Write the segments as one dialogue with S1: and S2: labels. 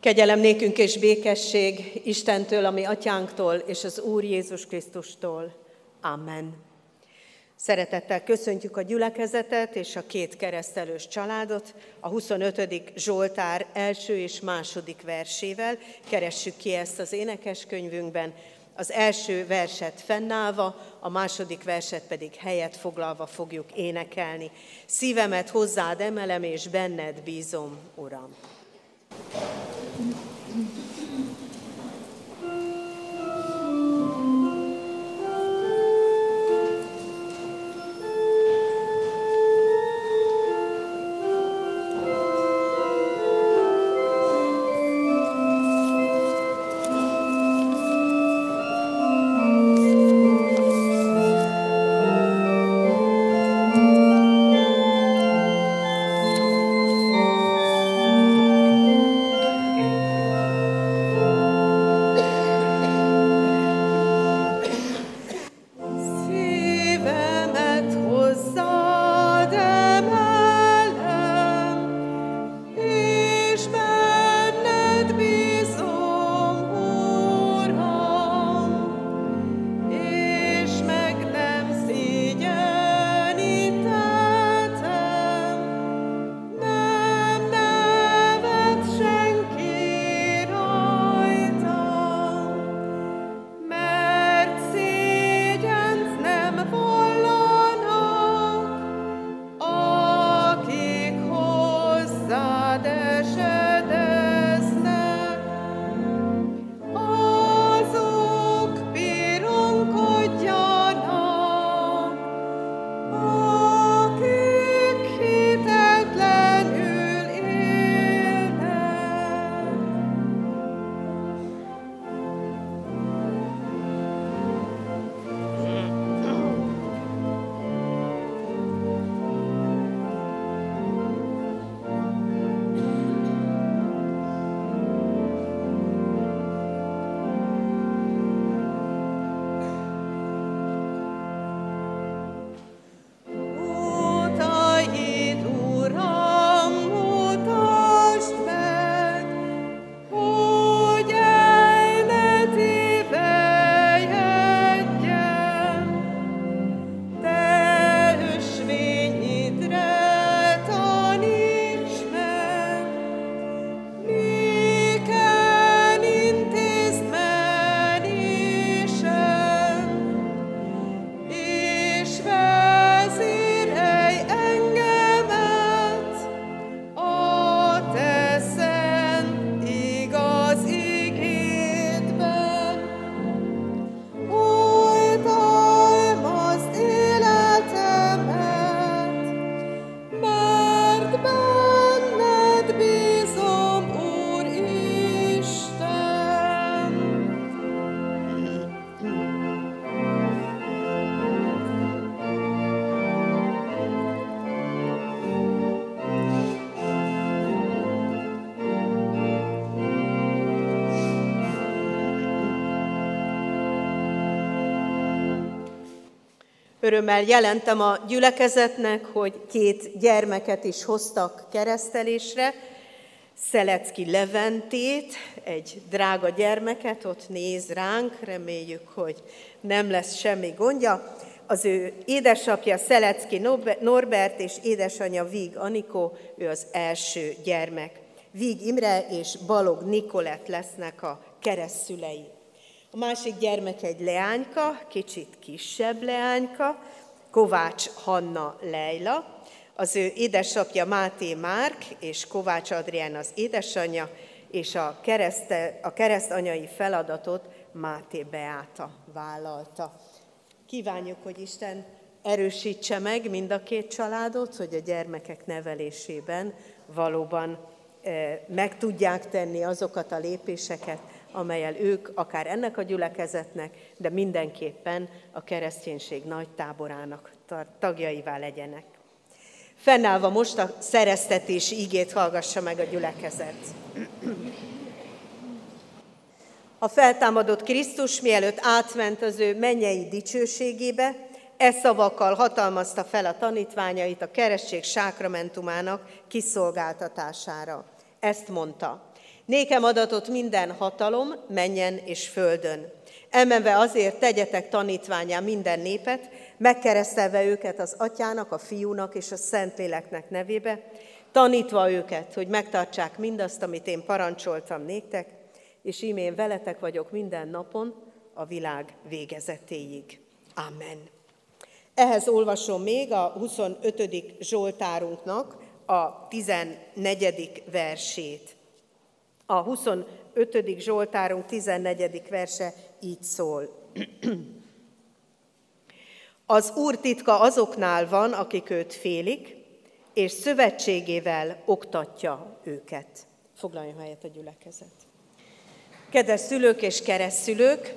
S1: Kegyelem nékünk és békesség Istentől, ami atyánktól és az Úr Jézus Krisztustól. Amen. Szeretettel köszöntjük a gyülekezetet és a két keresztelős családot a 25. Zsoltár első és második versével. Keressük ki ezt az énekeskönyvünkben. Az első verset fennállva, a második verset pedig helyet foglalva fogjuk énekelni. Szívemet hozzád emelem, és benned bízom, Uram. Thank you. Örömmel jelentem a gyülekezetnek, hogy két gyermeket is hoztak keresztelésre. Szelecki Leventét, egy drága gyermeket, ott néz ránk, reméljük, hogy nem lesz semmi gondja. Az ő édesapja Szelecki Norbert és édesanyja Víg Anikó, ő az első gyermek. Víg Imre és Balog Nikolett lesznek a keresztszülei. A másik gyermek egy leányka, kicsit kisebb leányka, Kovács Hanna Leila, az ő édesapja Máté Márk és Kovács Adrián az édesanyja, és a, kereszte, a keresztanyai feladatot Máté Beáta vállalta. Kívánjuk, hogy Isten erősítse meg mind a két családot, hogy a gyermekek nevelésében valóban eh, meg tudják tenni azokat a lépéseket, amelyel ők akár ennek a gyülekezetnek, de mindenképpen a kereszténység nagy táborának tagjaivá legyenek. Fennállva most a szereztetés ígét hallgassa meg a gyülekezet. A feltámadott Krisztus mielőtt átment az ő mennyei dicsőségébe, e szavakkal hatalmazta fel a tanítványait a keresztség sákramentumának kiszolgáltatására. Ezt mondta, Nékem adatot minden hatalom, menjen és földön. Elmenve azért tegyetek tanítványá minden népet, megkeresztelve őket az atyának, a fiúnak és a szentléleknek nevébe, tanítva őket, hogy megtartsák mindazt, amit én parancsoltam néktek, és ímén veletek vagyok minden napon a világ végezetéig. Amen. Ehhez olvasom még a 25. Zsoltárunknak a 14. versét. A 25. Zsoltárunk 14. verse így szól. Az Úr titka azoknál van, akik őt félik, és szövetségével oktatja őket. Foglaljon helyet a gyülekezet. Kedves szülők és keresztülők,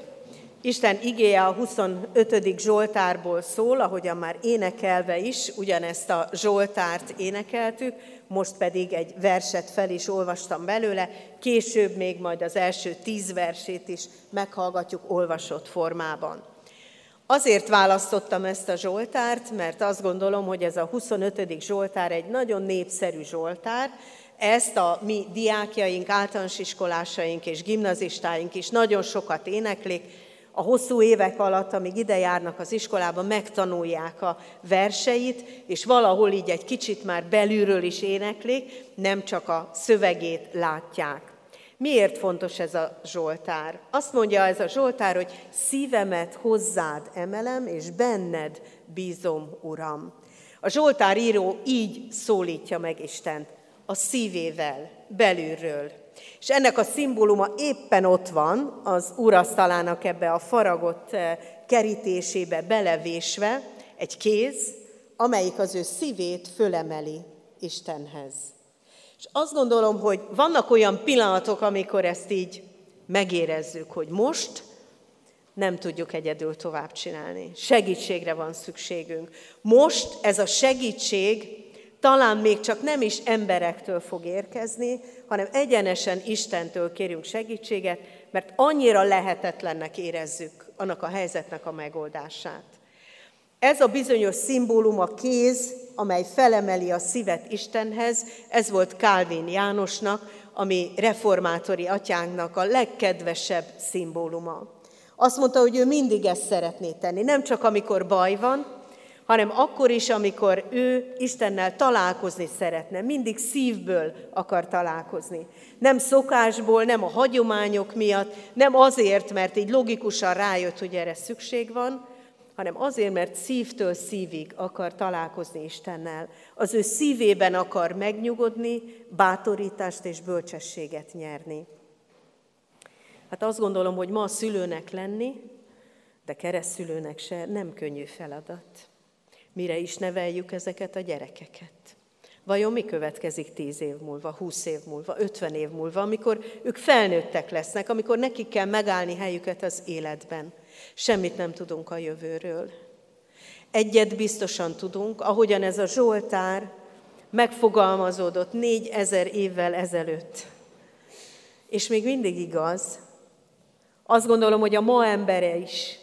S1: Isten igéje a 25. Zsoltárból szól, ahogyan már énekelve is, ugyanezt a Zsoltárt énekeltük, most pedig egy verset fel is olvastam belőle, később még majd az első tíz versét is meghallgatjuk olvasott formában. Azért választottam ezt a Zsoltárt, mert azt gondolom, hogy ez a 25. Zsoltár egy nagyon népszerű Zsoltár, ezt a mi diákjaink, általános iskolásaink és gimnazistáink is nagyon sokat éneklik, a hosszú évek alatt, amíg ide járnak az iskolába, megtanulják a verseit, és valahol így egy kicsit már belülről is éneklik, nem csak a szövegét látják. Miért fontos ez a Zsoltár? Azt mondja ez a Zsoltár, hogy szívemet hozzád emelem, és benned bízom, Uram. A Zsoltár író így szólítja meg Istent, a szívével, belülről. És ennek a szimbóluma éppen ott van, az úrasztalának ebbe a faragott eh, kerítésébe belevésve, egy kéz, amelyik az ő szívét fölemeli Istenhez. És azt gondolom, hogy vannak olyan pillanatok, amikor ezt így megérezzük, hogy most nem tudjuk egyedül tovább csinálni. Segítségre van szükségünk. Most ez a segítség talán még csak nem is emberektől fog érkezni, hanem egyenesen Istentől kérünk segítséget, mert annyira lehetetlennek érezzük annak a helyzetnek a megoldását. Ez a bizonyos szimbólum a kéz, amely felemeli a szívet Istenhez, ez volt Kálvin Jánosnak, ami reformátori atyánknak a legkedvesebb szimbóluma. Azt mondta, hogy ő mindig ezt szeretné tenni, nem csak amikor baj van, hanem akkor is, amikor ő Istennel találkozni szeretne, mindig szívből akar találkozni. Nem szokásból, nem a hagyományok miatt, nem azért, mert így logikusan rájött, hogy erre szükség van, hanem azért, mert szívtől szívig akar találkozni Istennel. Az ő szívében akar megnyugodni, bátorítást és bölcsességet nyerni. Hát azt gondolom, hogy ma a szülőnek lenni, de keresztülőnek se nem könnyű feladat. Mire is neveljük ezeket a gyerekeket? Vajon mi következik tíz év múlva, húsz év múlva, ötven év múlva, amikor ők felnőttek lesznek, amikor nekik kell megállni helyüket az életben? Semmit nem tudunk a jövőről. Egyet biztosan tudunk, ahogyan ez a Zsoltár megfogalmazódott négyezer évvel ezelőtt. És még mindig igaz. Azt gondolom, hogy a ma embere is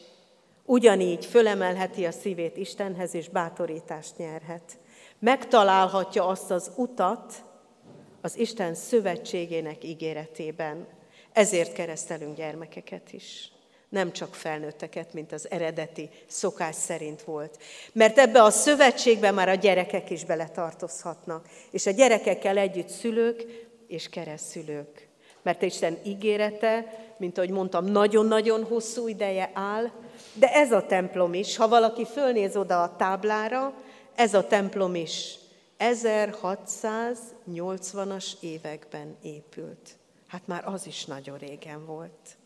S1: ugyanígy fölemelheti a szívét Istenhez, és bátorítást nyerhet. Megtalálhatja azt az utat az Isten szövetségének ígéretében. Ezért keresztelünk gyermekeket is nem csak felnőtteket, mint az eredeti szokás szerint volt. Mert ebbe a szövetségbe már a gyerekek is beletartozhatnak, és a gyerekekkel együtt szülők és keresztülők. Mert Isten ígérete, mint ahogy mondtam, nagyon-nagyon hosszú ideje áll, de ez a templom is, ha valaki fölnéz oda a táblára, ez a templom is 1680-as években épült. Hát már az is nagyon régen volt.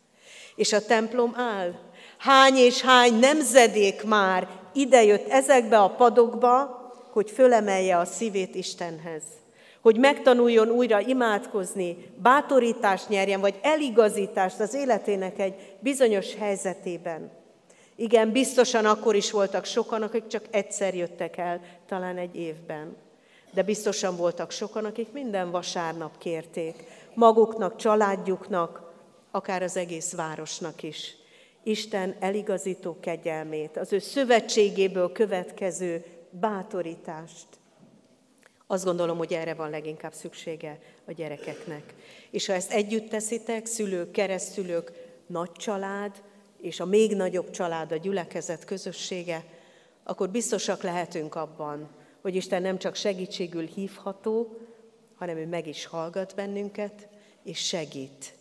S1: És a templom áll. Hány és hány nemzedék már idejött ezekbe a padokba, hogy fölemelje a szívét Istenhez. Hogy megtanuljon újra imádkozni, bátorítást nyerjen, vagy eligazítást az életének egy bizonyos helyzetében. Igen, biztosan akkor is voltak sokan, akik csak egyszer jöttek el, talán egy évben. De biztosan voltak sokan, akik minden vasárnap kérték, maguknak, családjuknak, akár az egész városnak is. Isten eligazító kegyelmét, az ő szövetségéből következő bátorítást. Azt gondolom, hogy erre van leginkább szüksége a gyerekeknek. És ha ezt együtt teszitek, szülők, keresztülők, nagy család, és a még nagyobb család, a gyülekezet közössége, akkor biztosak lehetünk abban, hogy Isten nem csak segítségül hívható, hanem ő meg is hallgat bennünket, és segít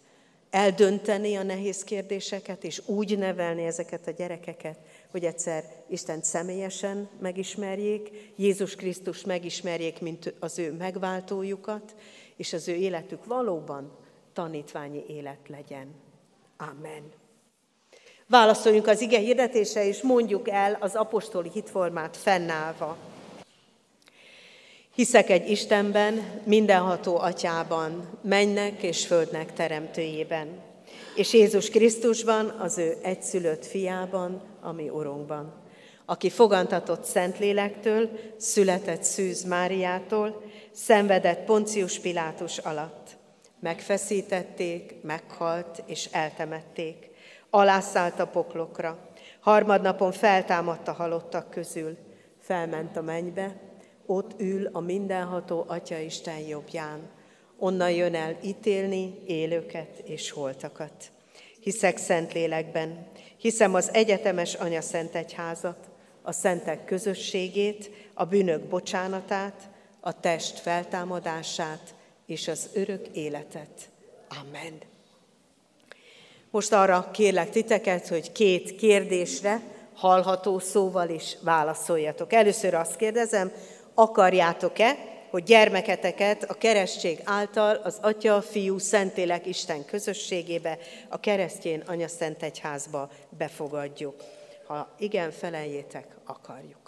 S1: eldönteni a nehéz kérdéseket, és úgy nevelni ezeket a gyerekeket, hogy egyszer Isten személyesen megismerjék, Jézus Krisztus megismerjék, mint az ő megváltójukat, és az ő életük valóban tanítványi élet legyen. Amen. Válaszoljunk az ige hirdetése, és mondjuk el az apostoli hitformát fennállva. Hiszek egy Istenben, mindenható atyában, mennek és földnek teremtőjében, és Jézus Krisztusban, az ő egyszülött fiában, ami Urunkban, aki fogantatott Szentlélektől, született Szűz Máriától, szenvedett Poncius Pilátus alatt. Megfeszítették, meghalt és eltemették. Alászállt a poklokra. Harmadnapon feltámadt a halottak közül. Felment a mennybe, ott ül a mindenható Atya Isten jobbján. Onnan jön el ítélni élőket és holtakat. Hiszek szent lélekben, hiszem az egyetemes Anya Szent Egyházat, a szentek közösségét, a bűnök bocsánatát, a test feltámadását és az örök életet. Amen. Most arra kérlek titeket, hogy két kérdésre hallható szóval is válaszoljatok. Először azt kérdezem, akarjátok-e, hogy gyermeketeket a keresztség által az Atya, Fiú, Szentélek Isten közösségébe, a keresztjén Anya Szent Egyházba befogadjuk. Ha igen, feleljétek, akarjuk.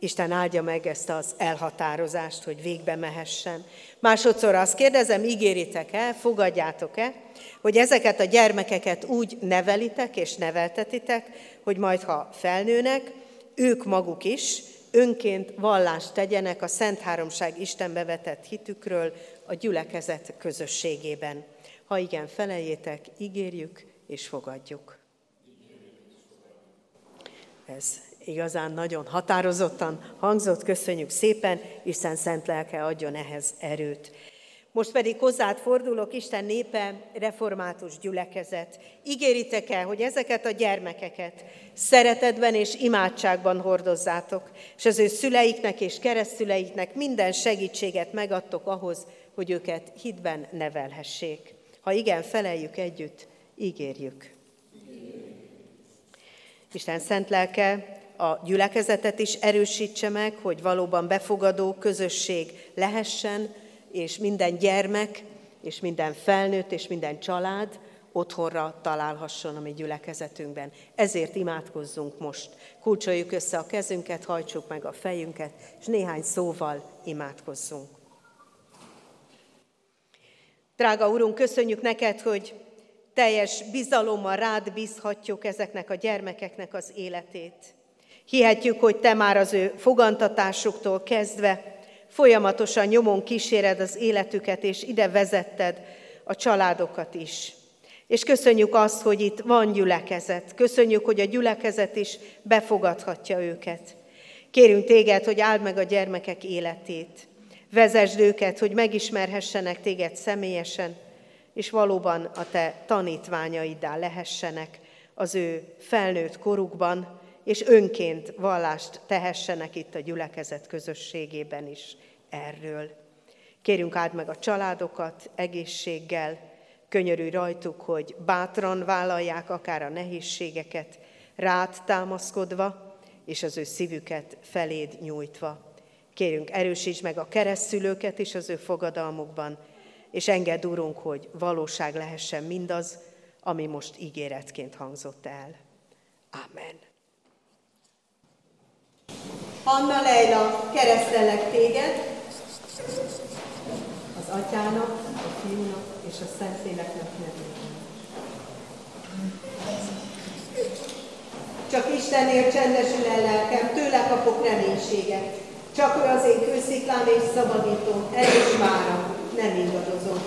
S1: Isten áldja meg ezt az elhatározást, hogy végbe mehessen. Másodszor azt kérdezem, ígéritek-e, fogadjátok-e, hogy ezeket a gyermekeket úgy nevelitek és neveltetitek, hogy majd ha felnőnek, ők maguk is önként vallást tegyenek a Szent Háromság Istenbe vetett hitükről a gyülekezet közösségében. Ha igen, feleljétek, ígérjük és fogadjuk. Ez igazán nagyon határozottan hangzott, köszönjük szépen, Isten szent lelke adjon ehhez erőt. Most pedig hozzád fordulok, Isten népe, református gyülekezet. Ígéritek el, hogy ezeket a gyermekeket szeretetben és imádságban hordozzátok, és az ő szüleiknek és keresztüleiknek minden segítséget megadtok ahhoz, hogy őket hitben nevelhessék. Ha igen, feleljük együtt, ígérjük. Isten szent lelke a gyülekezetet is erősítse meg, hogy valóban befogadó közösség lehessen, és minden gyermek, és minden felnőtt, és minden család otthonra találhasson a mi gyülekezetünkben. Ezért imádkozzunk most. Kulcsoljuk össze a kezünket, hajtsuk meg a fejünket, és néhány szóval imádkozzunk. Drága Urunk, köszönjük neked, hogy teljes bizalommal rád bízhatjuk ezeknek a gyermekeknek az életét. Hihetjük, hogy te már az ő fogantatásuktól kezdve folyamatosan nyomon kíséred az életüket, és ide vezetted a családokat is. És köszönjük azt, hogy itt van gyülekezet. Köszönjük, hogy a gyülekezet is befogadhatja őket. Kérünk téged, hogy áld meg a gyermekek életét. Vezesd őket, hogy megismerhessenek téged személyesen, és valóban a te tanítványaiddá lehessenek az ő felnőtt korukban, és önként vallást tehessenek itt a gyülekezet közösségében is erről. Kérünk áld meg a családokat egészséggel, könyörülj rajtuk, hogy bátran vállalják akár a nehézségeket, rád támaszkodva, és az ő szívüket feléd nyújtva. Kérünk, erősíts meg a keresztülőket is az ő fogadalmukban, és engedd, Urunk, hogy valóság lehessen mindaz, ami most ígéretként hangzott el. Amen. Anna Leila, keresztelek téged, az atyának, a fiúnak és a Szentléleknek nevében. Csak Istenért csendesül el lelkem, tőle kapok reménységet. Csak ő az én kősziklám és szabadítom, erős váram, nem ingadozom.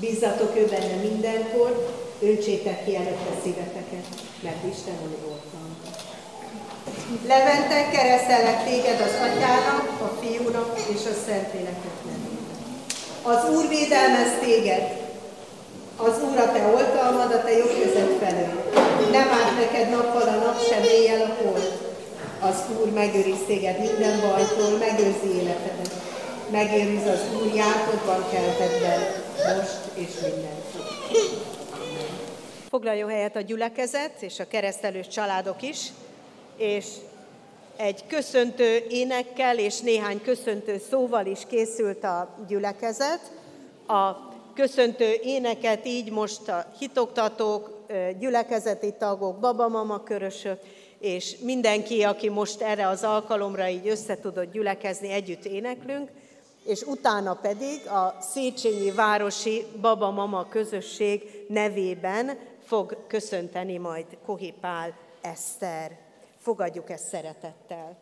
S1: Bízzatok ő benne mindenkor, öntsétek ki előtte szíveteket, mert Isten, ami volt van.
S2: Levente, keresztelek téged az atyának, a fiúnak és a szentléleknek nevében. Az Úr védelmez téged, az Úr a te oltalmad, a te jobb kezed felől. Nem árt neked nappal a nap, sem éjjel a hold. Az Úr megőriz téged minden bajtól, megőrzi életedet. Megőriz az Úr jártodban, keltedben, most és mindenkor. Foglaljon helyet a gyülekezet és a keresztelős családok is, és egy köszöntő énekkel és néhány köszöntő szóval is készült a gyülekezet. A köszöntő éneket így most a hitoktatók, gyülekezeti tagok, babamama körösök, és mindenki, aki most erre az alkalomra így össze tudott gyülekezni, együtt éneklünk, és utána pedig a Széchenyi Városi Baba-Mama közösség nevében fog köszönteni majd Kohipál Eszter. Fogadjuk ezt szeretettel.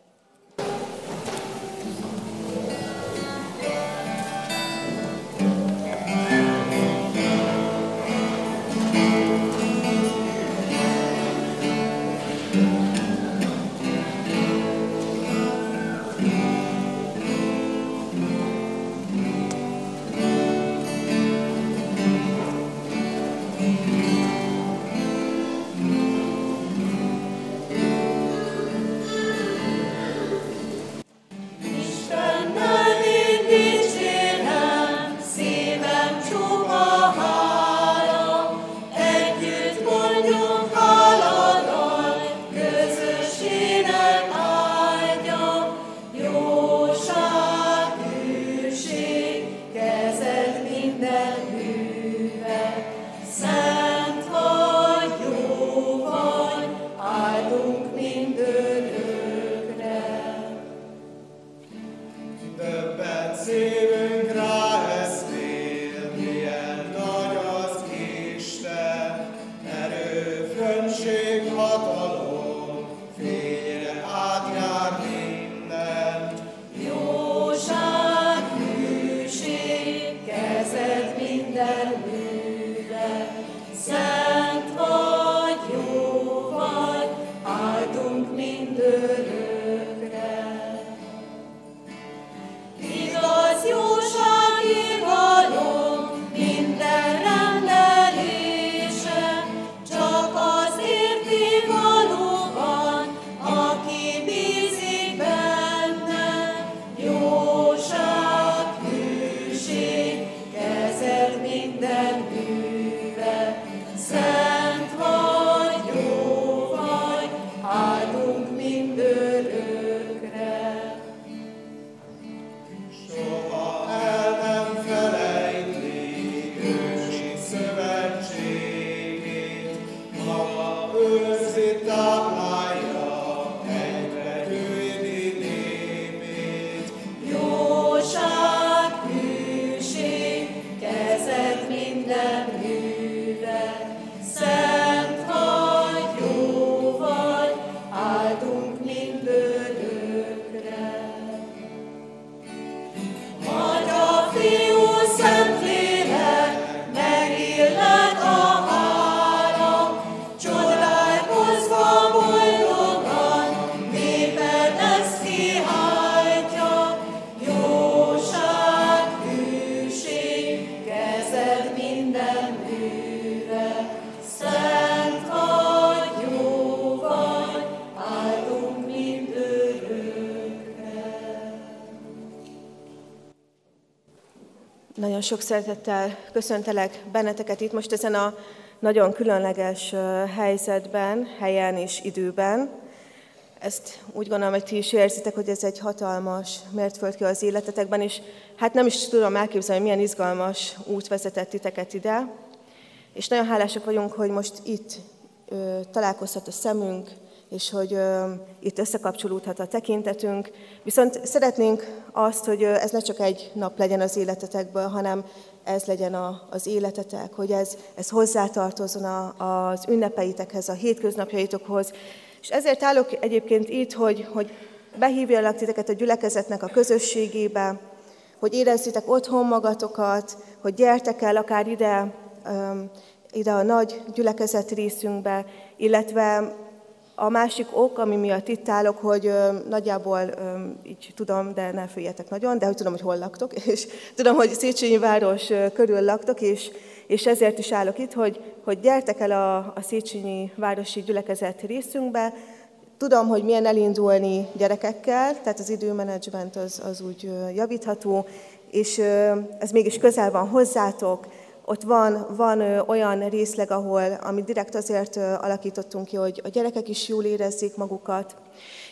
S3: Sok szeretettel köszöntelek benneteket itt most ezen a nagyon különleges helyzetben, helyen és időben. Ezt úgy gondolom, hogy ti is érzitek, hogy ez egy hatalmas mértföldkő az életetekben, és hát nem is tudom elképzelni, milyen izgalmas út vezetett titeket ide. És nagyon hálásak vagyunk, hogy most itt ö, találkozhat a szemünk, és hogy itt összekapcsolódhat a tekintetünk. Viszont szeretnénk azt, hogy ez ne csak egy nap legyen az életetekből, hanem ez legyen a, az életetek, hogy ez, ez hozzátartozzon a, az ünnepeitekhez, a hétköznapjaitokhoz. És ezért állok egyébként itt, hogy, hogy behívjalak titeket a gyülekezetnek a közösségébe, hogy érezzétek otthon magatokat, hogy gyertek el akár ide, ide a nagy gyülekezet részünkbe, illetve A másik ok, ami miatt itt állok, hogy ö, nagyjából ö, így tudom, de ne féljetek nagyon, de hogy tudom, hogy hol laktok, és tudom, hogy Széchenyi város ö, körül laktok, és, és ezért is állok itt, hogy, hogy gyertek el a, a Széchenyi városi gyülekezet részünkbe, Tudom, hogy milyen elindulni gyerekekkel, tehát az időmenedzsment az, az úgy javítható, és ez mégis közel van hozzátok, ott van, van olyan részleg, ahol, amit direkt azért alakítottunk ki, hogy a gyerekek is jól érezzék magukat,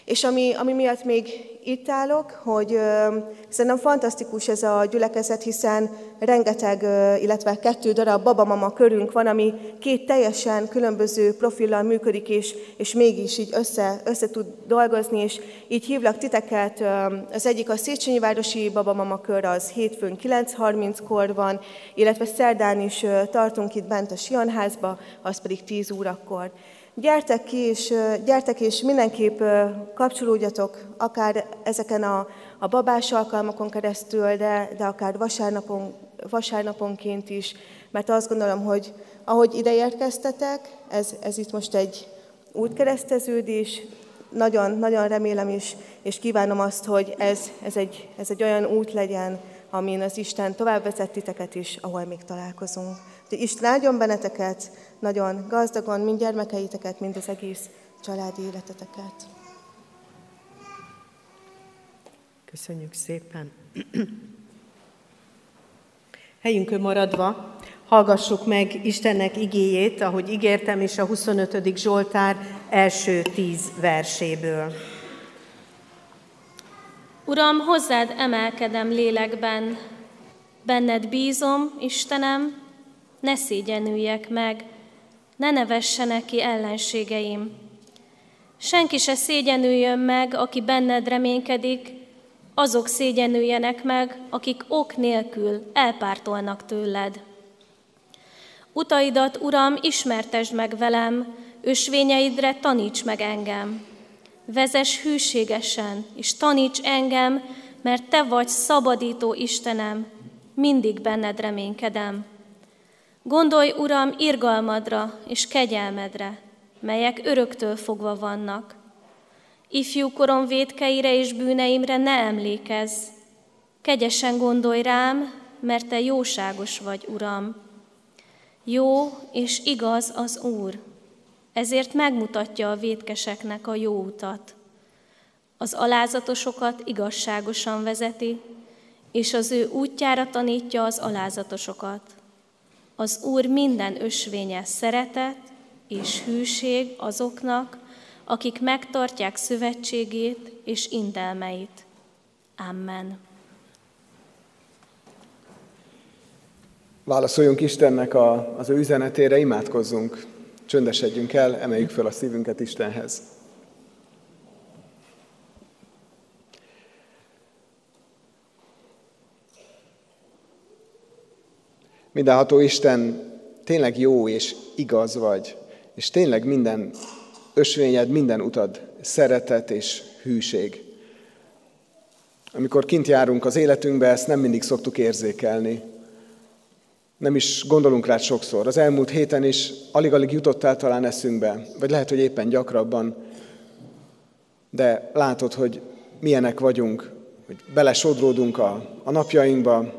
S3: és ami, ami miatt még itt állok, hogy uh, szerintem fantasztikus ez a gyülekezet, hiszen rengeteg, uh, illetve kettő darab babamama körünk van, ami két teljesen különböző profillal működik, és, és mégis így össze, össze tud dolgozni, és így hívlak titeket. Uh, az egyik a Széchenyi Városi Babamama kör, az hétfőn 9.30-kor van, illetve szerdán is uh, tartunk itt bent a Sionházba, az pedig 10 órakor. Gyertek ki, és, gyertek és mindenképp kapcsolódjatok, akár ezeken a, a babás alkalmakon keresztül, de, de akár vasárnapon, vasárnaponként is, mert azt gondolom, hogy ahogy ide érkeztetek, ez, ez itt most egy útkereszteződés, nagyon, nagyon remélem is, és kívánom azt, hogy ez, ez, egy, ez egy olyan út legyen, amin az Isten tovább vezet titeket is, ahol még találkozunk. Úgyhogy Isten áldjon benneteket, nagyon gazdagon, mind gyermekeiteket, mind az egész családi életeteket.
S1: Köszönjük szépen. Helyünkön maradva hallgassuk meg Istennek igéjét, ahogy ígértem is a 25. Zsoltár első tíz verséből.
S4: Uram, hozzád emelkedem lélekben, benned bízom, Istenem, ne szégyenüljek meg, ne nevessenek ki ellenségeim. Senki se szégyenüljön meg, aki benned reménykedik, azok szégyenüljenek meg, akik ok nélkül elpártolnak tőled. Utaidat, Uram, ismertesd meg velem, ösvényeidre taníts meg engem. Vezes hűségesen, és taníts engem, mert Te vagy szabadító Istenem, mindig benned reménykedem. Gondolj, Uram, irgalmadra és kegyelmedre, melyek öröktől fogva vannak. Ifjú korom védkeire és bűneimre ne emlékezz. Kegyesen gondolj rám, mert Te jóságos vagy, Uram. Jó és igaz az Úr, ezért megmutatja a védkeseknek a jó utat. Az alázatosokat igazságosan vezeti, és az ő útjára tanítja az alázatosokat. Az Úr minden ösvénye szeretet és hűség azoknak, akik megtartják szövetségét és intelmeit. Amen.
S5: Válaszoljunk Istennek a, az ő üzenetére, imádkozzunk, csöndesedjünk el, emeljük fel a szívünket Istenhez. Mindenható Isten, tényleg jó és igaz vagy, és tényleg minden ösvényed, minden utad szeretet és hűség. Amikor kint járunk az életünkbe, ezt nem mindig szoktuk érzékelni. Nem is gondolunk rá sokszor. Az elmúlt héten is alig-alig jutott el talán eszünkbe, vagy lehet, hogy éppen gyakrabban, de látod, hogy milyenek vagyunk, hogy belesodródunk a, a napjainkba,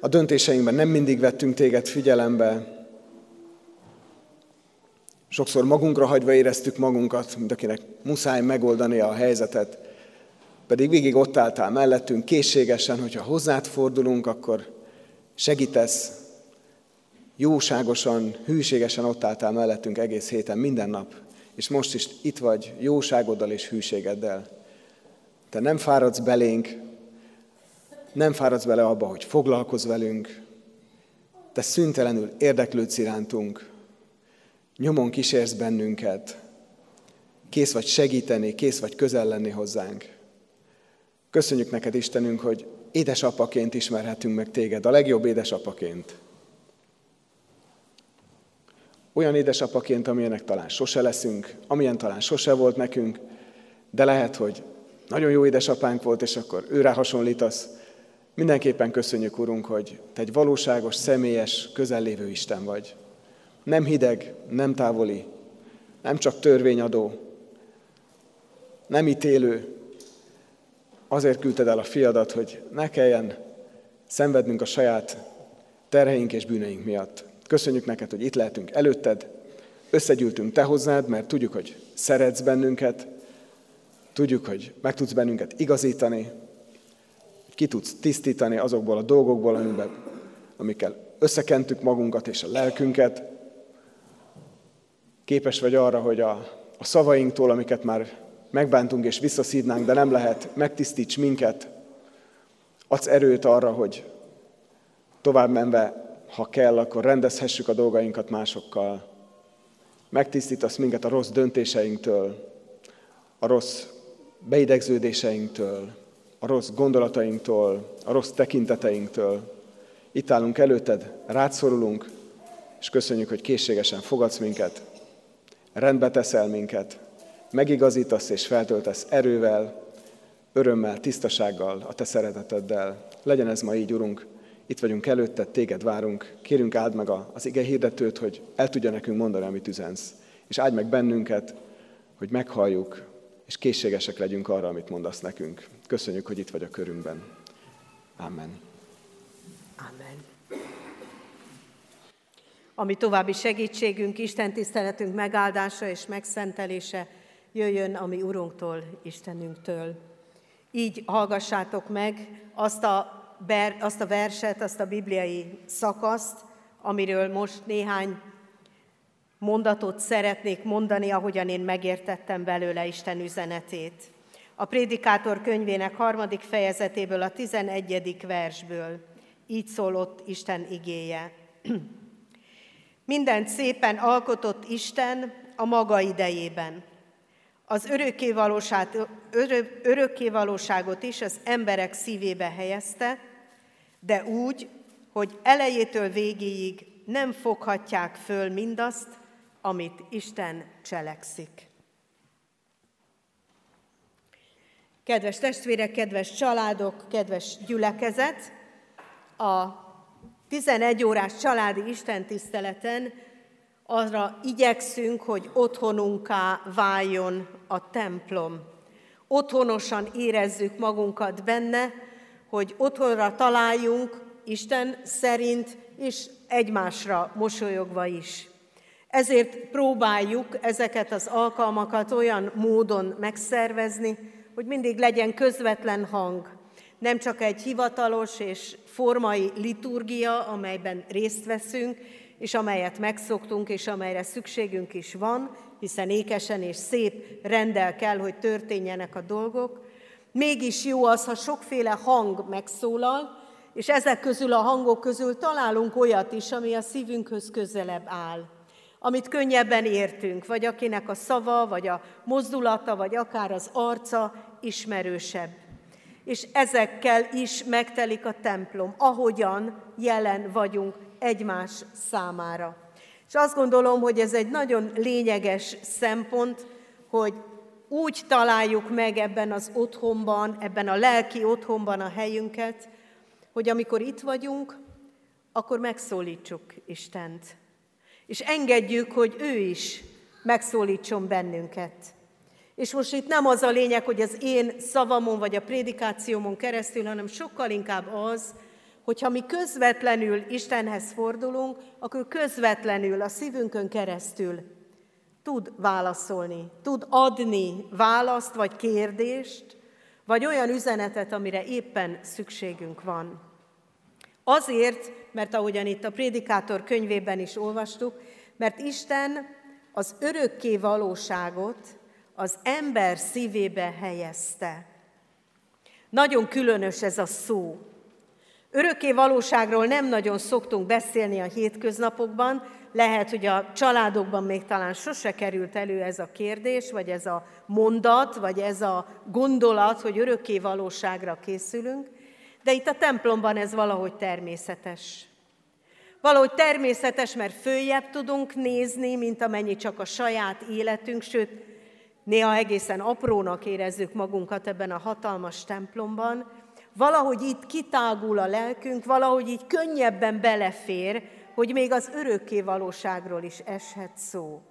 S5: a döntéseinkben nem mindig vettünk téged figyelembe. Sokszor magunkra hagyva éreztük magunkat, mint akinek muszáj megoldani a helyzetet. Pedig végig ott álltál mellettünk, készségesen, hogyha hozzád fordulunk, akkor segítesz, jóságosan, hűségesen ott álltál mellettünk egész héten, minden nap, és most is itt vagy jóságoddal és hűségeddel. Te nem fáradsz belénk, nem fáradsz bele abba, hogy foglalkozz velünk, te szüntelenül érdeklődsz irántunk, nyomon kísérsz bennünket, kész vagy segíteni, kész vagy közel lenni hozzánk. Köszönjük neked, Istenünk, hogy édesapaként ismerhetünk meg téged, a legjobb édesapaként. Olyan édesapaként, amilyenek talán sose leszünk, amilyen talán sose volt nekünk, de lehet, hogy nagyon jó édesapánk volt, és akkor őre hasonlítasz, Mindenképpen köszönjük, Urunk, hogy Te egy valóságos, személyes, közellévő Isten vagy. Nem hideg, nem távoli, nem csak törvényadó, nem ítélő, azért küldted el a fiadat, hogy ne kelljen szenvednünk a saját terheink és bűneink miatt. Köszönjük neked, hogy itt lehetünk előtted, összegyűltünk te hozzád, mert tudjuk, hogy szeretsz bennünket, tudjuk, hogy meg tudsz bennünket igazítani, ki tudsz tisztítani azokból a dolgokból, amiben, amikkel összekentük magunkat és a lelkünket. Képes vagy arra, hogy a, a szavainktól, amiket már megbántunk és visszaszídnánk, de nem lehet, megtisztíts minket, adsz erőt arra, hogy tovább menve, ha kell, akkor rendezhessük a dolgainkat másokkal. Megtisztítasz minket a rossz döntéseinktől, a rossz beidegződéseinktől, a rossz gondolatainktól, a rossz tekinteteinktől. Itt állunk előtted, rátszorulunk, és köszönjük, hogy készségesen fogadsz minket, rendbe teszel minket, megigazítasz és feltöltesz erővel, örömmel, tisztasággal, a te szereteteddel. Legyen ez ma így, Urunk, itt vagyunk előtted, téged várunk, kérünk áld meg az ige hirdetőt, hogy el tudja nekünk mondani, amit üzensz. És áld meg bennünket, hogy meghalljuk, és készségesek legyünk arra, amit mondasz nekünk. Köszönjük, hogy itt vagy a körünkben. Amen.
S1: Amen. Ami további segítségünk, Isten tiszteletünk megáldása és megszentelése jöjjön a mi Urunktól, Istenünktől. Így hallgassátok meg azt a, ber, azt a verset, azt a bibliai szakaszt, amiről most néhány mondatot szeretnék mondani, ahogyan én megértettem belőle Isten üzenetét. A Prédikátor könyvének harmadik fejezetéből, a 11. versből így szólott Isten igéje. Mindent szépen alkotott Isten a maga idejében. Az örökkévalóságot is az emberek szívébe helyezte, de úgy, hogy elejétől végéig nem foghatják föl mindazt, amit Isten cselekszik. Kedves testvérek, kedves családok, kedves gyülekezet, a 11 órás családi istentiszteleten arra igyekszünk, hogy otthonunká váljon a templom. Otthonosan érezzük magunkat benne, hogy otthonra találjunk Isten szerint, és egymásra mosolyogva is. Ezért próbáljuk ezeket az alkalmakat olyan módon megszervezni, hogy mindig legyen közvetlen hang. Nem csak egy hivatalos és formai liturgia, amelyben részt veszünk, és amelyet megszoktunk, és amelyre szükségünk is van, hiszen ékesen és szép rendel kell, hogy történjenek a dolgok. Mégis jó az, ha sokféle hang megszólal, és ezek közül a hangok közül találunk olyat is, ami a szívünkhöz közelebb áll amit könnyebben értünk, vagy akinek a szava, vagy a mozdulata, vagy akár az arca ismerősebb. És ezekkel is megtelik a templom, ahogyan jelen vagyunk egymás számára. És azt gondolom, hogy ez egy nagyon lényeges szempont, hogy úgy találjuk meg ebben az otthonban, ebben a lelki otthonban a helyünket, hogy amikor itt vagyunk, akkor megszólítsuk Istent és engedjük, hogy ő is megszólítson bennünket. És most itt nem az a lényeg, hogy az én szavamon vagy a prédikációmon keresztül, hanem sokkal inkább az, hogyha mi közvetlenül Istenhez fordulunk, akkor közvetlenül a szívünkön keresztül tud válaszolni, tud adni választ vagy kérdést, vagy olyan üzenetet, amire éppen szükségünk van. Azért, mert ahogyan itt a Prédikátor könyvében is olvastuk, mert Isten az örökké valóságot az ember szívébe helyezte. Nagyon különös ez a szó. Örökké valóságról nem nagyon szoktunk beszélni a hétköznapokban, lehet, hogy a családokban még talán sose került elő ez a kérdés, vagy ez a mondat, vagy ez a gondolat, hogy örökké valóságra készülünk, de itt a templomban ez valahogy természetes. Valahogy természetes, mert följebb tudunk nézni, mint amennyi csak a saját életünk, sőt, néha egészen aprónak érezzük magunkat ebben a hatalmas templomban. Valahogy itt kitágul a lelkünk, valahogy így könnyebben belefér, hogy még az örökké valóságról is eshet szó.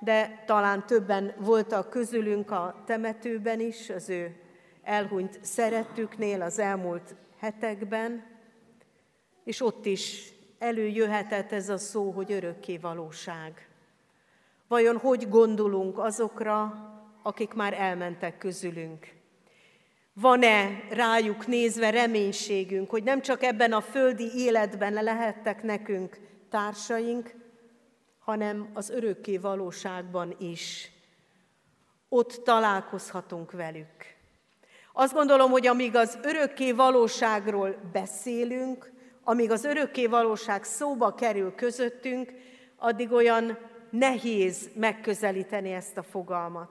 S1: de talán többen voltak közülünk a temetőben is, az ő elhunyt szerettüknél az elmúlt hetekben, és ott is előjöhetett ez a szó, hogy örökké valóság. Vajon hogy gondolunk azokra, akik már elmentek közülünk? Van-e rájuk nézve reménységünk, hogy nem csak ebben a földi életben lehettek nekünk társaink, hanem az örökké valóságban is. Ott találkozhatunk velük. Azt gondolom, hogy amíg az örökké valóságról beszélünk, amíg az örökké valóság szóba kerül közöttünk, addig olyan nehéz megközelíteni ezt a fogalmat.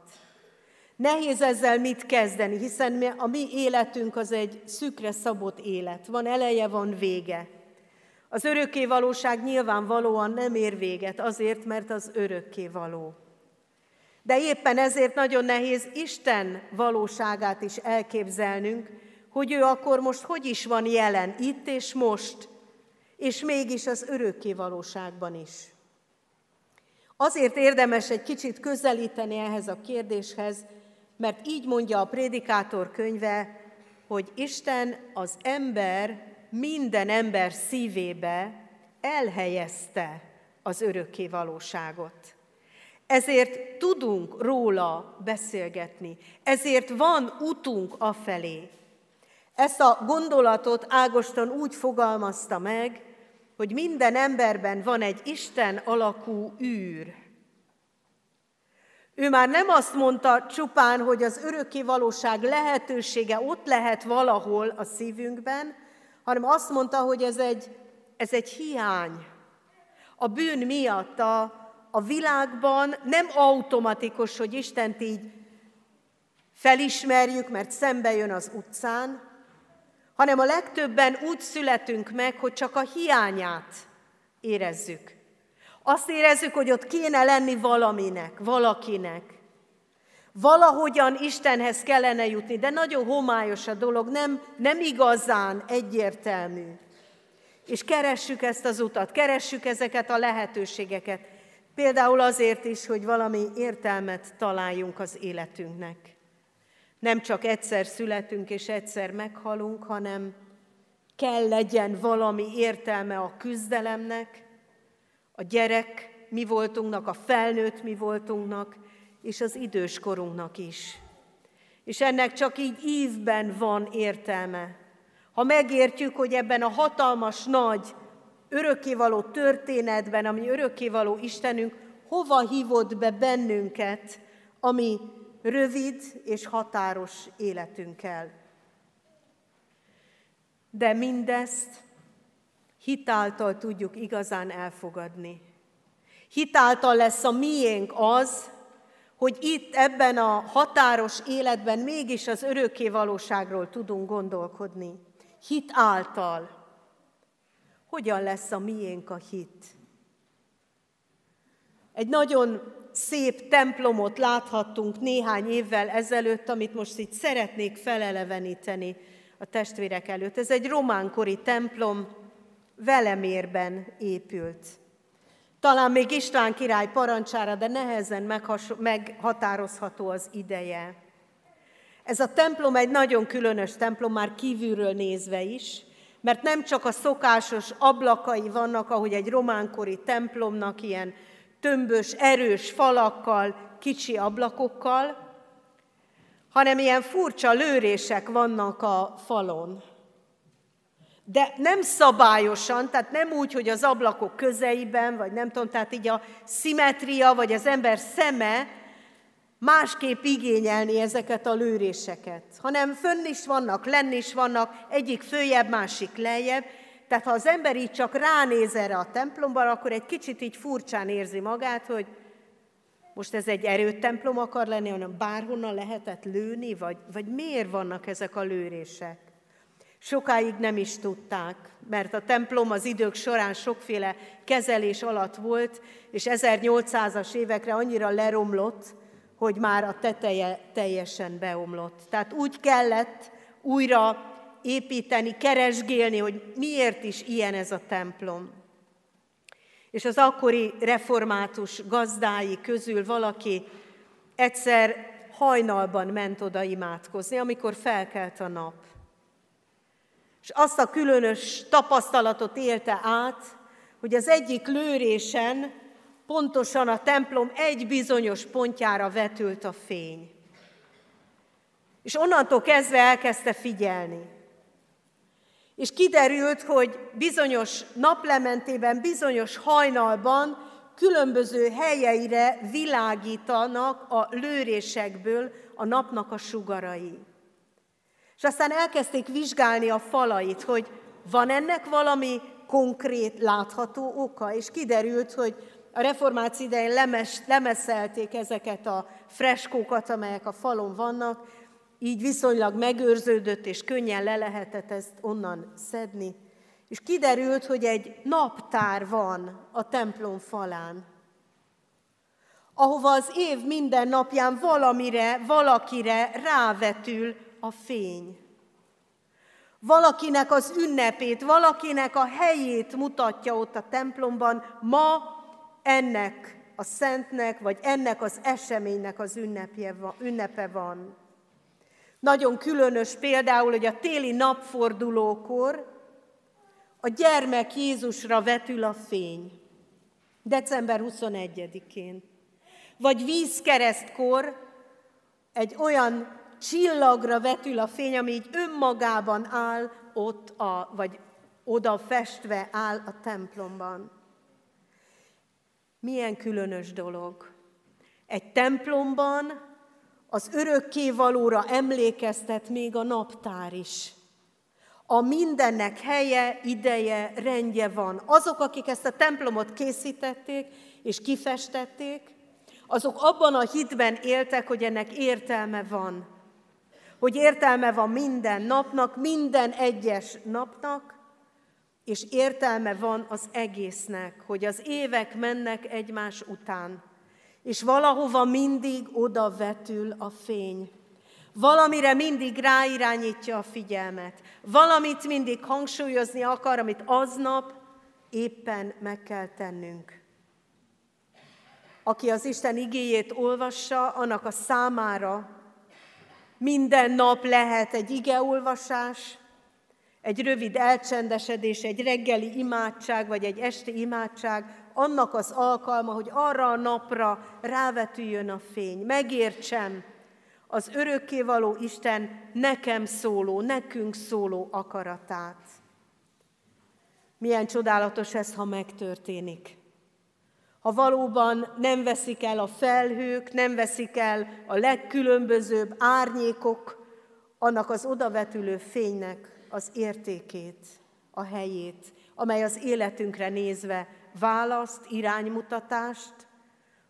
S1: Nehéz ezzel mit kezdeni, hiszen a mi életünk az egy szükre szabott élet. Van eleje, van vége. Az örökké valóság nyilvánvalóan nem ér véget, azért, mert az örökké való. De éppen ezért nagyon nehéz Isten valóságát is elképzelnünk, hogy ő akkor most hogy is van jelen, itt és most, és mégis az örökké valóságban is. Azért érdemes egy kicsit közelíteni ehhez a kérdéshez, mert így mondja a prédikátor könyve, hogy Isten az ember, minden ember szívébe elhelyezte az örökké valóságot. Ezért tudunk róla beszélgetni, ezért van utunk afelé. Ezt a gondolatot Ágoston úgy fogalmazta meg, hogy minden emberben van egy Isten alakú űr. Ő már nem azt mondta csupán, hogy az örökké valóság lehetősége ott lehet valahol a szívünkben, hanem azt mondta, hogy ez egy, ez egy hiány. A bűn miatt a, a világban nem automatikus, hogy Istent így felismerjük, mert szembe jön az utcán, hanem a legtöbben úgy születünk meg, hogy csak a hiányát érezzük. Azt érezzük, hogy ott kéne lenni valaminek, valakinek. Valahogyan Istenhez kellene jutni, de nagyon homályos a dolog, nem, nem igazán egyértelmű. És keressük ezt az utat, keressük ezeket a lehetőségeket. Például azért is, hogy valami értelmet találjunk az életünknek. Nem csak egyszer születünk és egyszer meghalunk, hanem kell legyen valami értelme a küzdelemnek, a gyerek mi voltunknak, a felnőtt mi voltunknak, és az időskorunknak is. És ennek csak így ívben van értelme. Ha megértjük, hogy ebben a hatalmas, nagy, örökkévaló történetben, ami örökkévaló Istenünk, hova hívott be bennünket, ami rövid és határos életünkkel. De mindezt hitáltal tudjuk igazán elfogadni. Hitáltal lesz a miénk az, hogy itt ebben a határos életben mégis az örökké valóságról tudunk gondolkodni. Hit által. Hogyan lesz a miénk a hit? Egy nagyon szép templomot láthattunk néhány évvel ezelőtt, amit most itt szeretnék feleleveníteni a testvérek előtt. Ez egy románkori templom, Velemérben épült. Talán még István király parancsára, de nehezen meghatározható az ideje. Ez a templom egy nagyon különös templom, már kívülről nézve is, mert nem csak a szokásos ablakai vannak, ahogy egy románkori templomnak ilyen tömbös, erős falakkal, kicsi ablakokkal, hanem ilyen furcsa lőrések vannak a falon. De nem szabályosan, tehát nem úgy, hogy az ablakok közeiben, vagy nem tudom, tehát így a szimetria, vagy az ember szeme másképp igényelni ezeket a lőréseket, hanem fönn is vannak, lenn is vannak, egyik följebb, másik lejjebb, tehát ha az ember így csak ránéz erre a templomban, akkor egy kicsit így furcsán érzi magát, hogy most ez egy erőtemplom akar lenni, hanem bárhonnan lehetett lőni, vagy, vagy miért vannak ezek a lőrések? Sokáig nem is tudták, mert a templom az idők során sokféle kezelés alatt volt, és 1800-as évekre annyira leromlott, hogy már a teteje teljesen beomlott. Tehát úgy kellett újra építeni, keresgélni, hogy miért is ilyen ez a templom. És az akkori református gazdái közül valaki egyszer hajnalban ment oda imádkozni, amikor felkelt a nap. És azt a különös tapasztalatot élte át, hogy az egyik lőrésen pontosan a templom egy bizonyos pontjára vetült a fény. És onnantól kezdve elkezdte figyelni. És kiderült, hogy bizonyos naplementében, bizonyos hajnalban különböző helyeire világítanak a lőrésekből a napnak a sugarai. És aztán elkezdték vizsgálni a falait, hogy van ennek valami konkrét, látható oka, és kiderült, hogy a reformáció idején lemes, lemeszelték ezeket a freskókat, amelyek a falon vannak, így viszonylag megőrződött, és könnyen le lehetett ezt onnan szedni. És kiderült, hogy egy naptár van a templom falán, ahova az év minden napján valamire, valakire rávetül a fény. Valakinek az ünnepét, valakinek a helyét mutatja ott a templomban, ma ennek a szentnek, vagy ennek az eseménynek az ünnepje, ünnepe van. Nagyon különös például, hogy a téli napfordulókor a gyermek Jézusra vetül a fény. December 21-én. Vagy vízkeresztkor egy olyan csillagra vetül a fény, ami így önmagában áll ott, a, vagy oda festve áll a templomban. Milyen különös dolog. Egy templomban az örökkévalóra emlékeztet még a naptár is. A mindennek helye, ideje, rendje van. Azok, akik ezt a templomot készítették és kifestették, azok abban a hitben éltek, hogy ennek értelme van. Hogy értelme van minden napnak, minden egyes napnak, és értelme van az egésznek, hogy az évek mennek egymás után, és valahova mindig oda vetül a fény. Valamire mindig ráirányítja a figyelmet. Valamit mindig hangsúlyozni akar, amit aznap éppen meg kell tennünk. Aki az Isten igéjét olvassa, annak a számára minden nap lehet egy igeolvasás, egy rövid elcsendesedés, egy reggeli imádság, vagy egy esti imádság, annak az alkalma, hogy arra a napra rávetüljön a fény, megértsem az örökkévaló Isten nekem szóló, nekünk szóló akaratát. Milyen csodálatos ez, ha megtörténik. Ha valóban nem veszik el a felhők, nem veszik el a legkülönbözőbb árnyékok, annak az odavetülő fénynek az értékét, a helyét, amely az életünkre nézve választ, iránymutatást,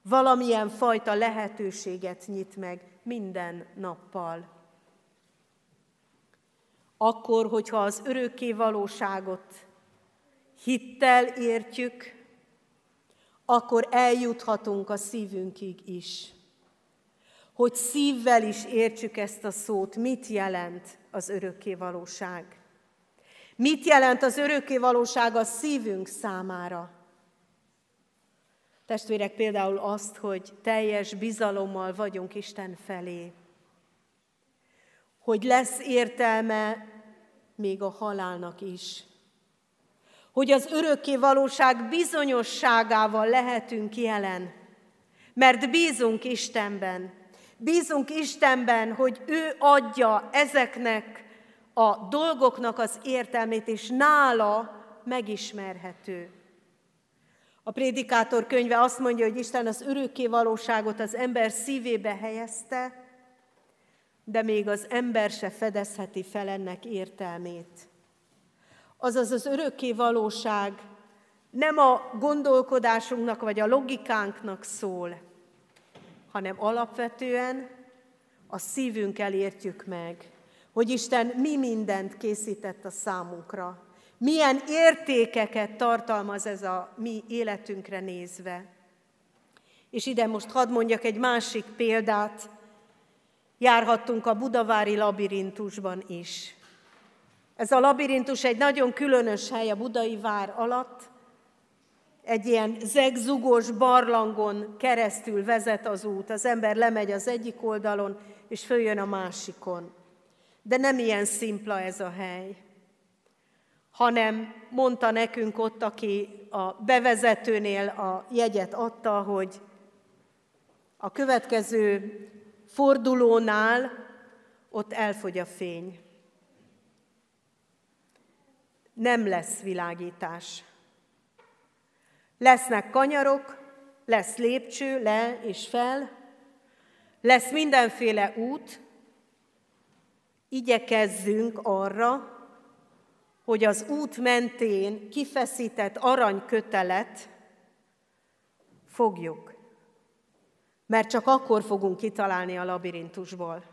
S1: valamilyen fajta lehetőséget nyit meg minden nappal. Akkor, hogyha az örökké valóságot hittel értjük, akkor eljuthatunk a szívünkig is. Hogy szívvel is értsük ezt a szót, mit jelent az örökké valóság. Mit jelent az örökké valóság a szívünk számára? Testvérek, például azt, hogy teljes bizalommal vagyunk Isten felé. Hogy lesz értelme még a halálnak is. Hogy az örökké valóság bizonyosságával lehetünk jelen. Mert bízunk Istenben. Bízunk Istenben, hogy ő adja ezeknek a dolgoknak az értelmét, és nála megismerhető. A prédikátor könyve azt mondja, hogy Isten az örökké valóságot az ember szívébe helyezte, de még az ember se fedezheti fel ennek értelmét. Azaz az örökké valóság nem a gondolkodásunknak vagy a logikánknak szól, hanem alapvetően a szívünkkel értjük meg, hogy Isten mi mindent készített a számunkra, milyen értékeket tartalmaz ez a mi életünkre nézve. És ide most hadd mondjak egy másik példát. Járhattunk a budavári labirintusban is. Ez a labirintus egy nagyon különös hely a budai vár alatt, egy ilyen zegzugos barlangon keresztül vezet az út. Az ember lemegy az egyik oldalon, és följön a másikon. De nem ilyen szimpla ez a hely, hanem mondta nekünk ott, aki a bevezetőnél a jegyet adta, hogy a következő fordulónál ott elfogy a fény. Nem lesz világítás. Lesznek kanyarok, lesz lépcső le és fel, lesz mindenféle út, igyekezzünk arra, hogy az út mentén kifeszített aranykötelet fogjuk. Mert csak akkor fogunk kitalálni a labirintusból.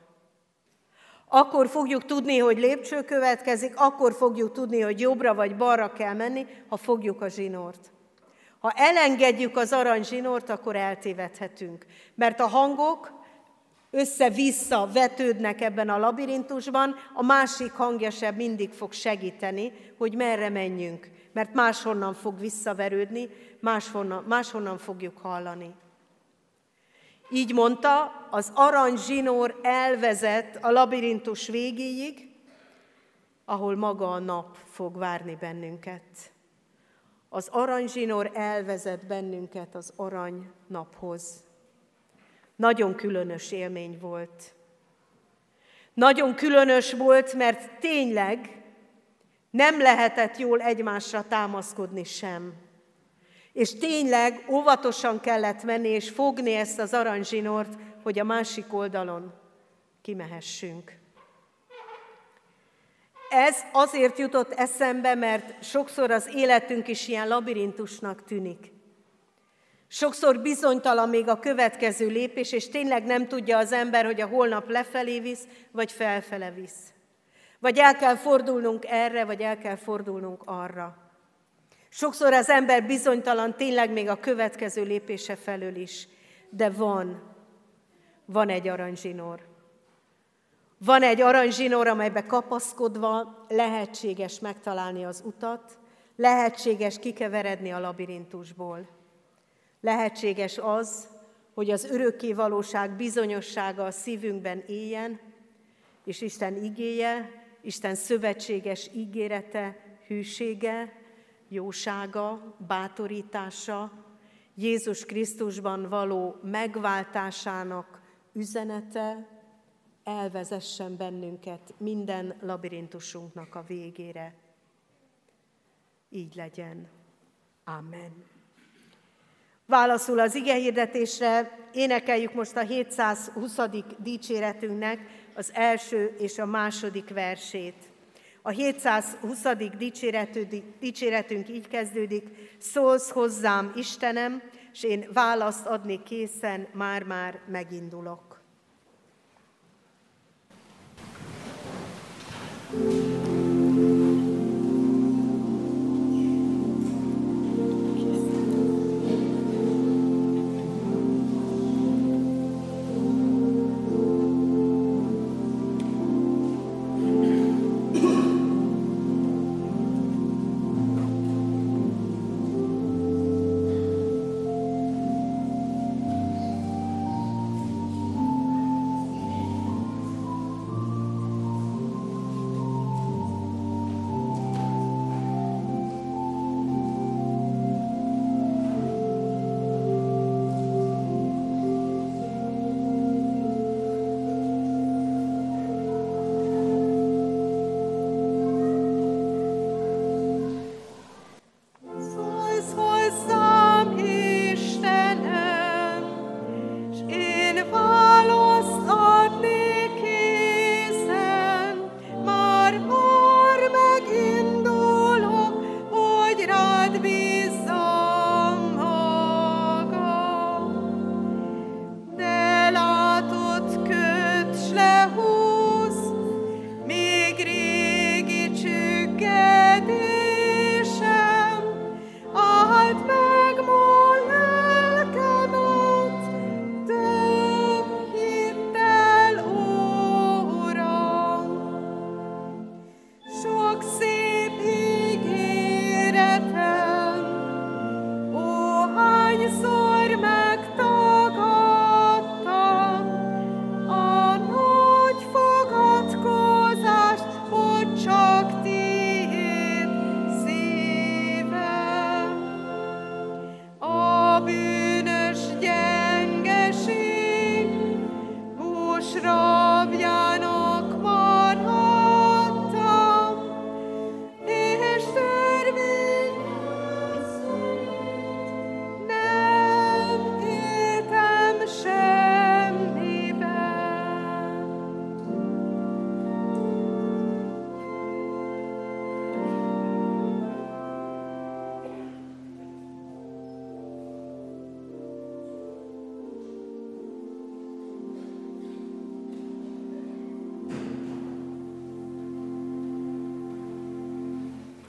S1: Akkor fogjuk tudni, hogy lépcső következik, akkor fogjuk tudni, hogy jobbra vagy balra kell menni, ha fogjuk a zsinort. Ha elengedjük az aranyzsinort, akkor eltévedhetünk. Mert a hangok össze-vissza vetődnek ebben a labirintusban, a másik hangja sem mindig fog segíteni, hogy merre menjünk, mert máshonnan fog visszaverődni, máshonnan, máshonnan fogjuk hallani. Így mondta, az aranyzsinór elvezet a labirintus végéig, ahol maga a nap fog várni bennünket. Az aranyzsinór elvezet bennünket az arany naphoz. Nagyon különös élmény volt. Nagyon különös volt, mert tényleg nem lehetett jól egymásra támaszkodni sem. És tényleg óvatosan kellett menni és fogni ezt az aranyzsinort, hogy a másik oldalon kimehessünk. Ez azért jutott eszembe, mert sokszor az életünk is ilyen labirintusnak tűnik. Sokszor bizonytalan még a következő lépés, és tényleg nem tudja az ember, hogy a holnap lefelé visz, vagy felfele visz. Vagy el kell fordulnunk erre, vagy el kell fordulnunk arra. Sokszor az ember bizonytalan tényleg még a következő lépése felől is, de van, van egy aranyzsinór. Van egy aranyzsinór, amelybe kapaszkodva lehetséges megtalálni az utat, lehetséges kikeveredni a labirintusból. Lehetséges az, hogy az örökké valóság bizonyossága a szívünkben éljen, és Isten igéje, Isten szövetséges ígérete, hűsége, jósága, bátorítása, Jézus Krisztusban való megváltásának üzenete elvezessen bennünket minden labirintusunknak a végére. Így legyen. Amen. Válaszul az ige hirdetésre énekeljük most a 720. dicséretünknek az első és a második versét. A 720. dicséretünk így kezdődik, szólsz hozzám, Istenem, és én választ adni készen, már-már megindulok. thank you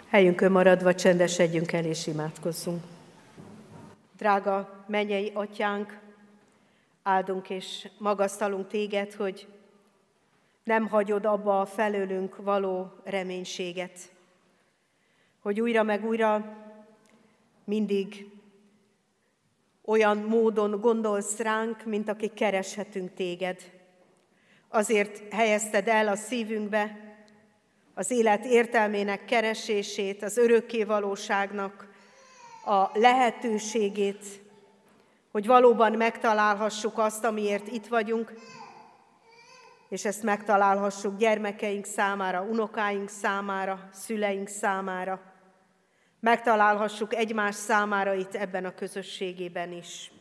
S1: Helyünkön maradva csendesedjünk el és imádkozzunk. Drága mennyei atyánk, áldunk és magasztalunk téged, hogy nem hagyod abba a felőlünk való reménységet, hogy újra meg újra mindig olyan módon gondolsz ránk, mint akik kereshetünk téged. Azért helyezted el a szívünkbe az élet értelmének keresését, az örökké valóságnak a lehetőségét, hogy valóban megtalálhassuk azt, amiért itt vagyunk, és ezt megtalálhassuk gyermekeink számára, unokáink számára, szüleink számára. Megtalálhassuk egymás számára itt ebben a közösségében is.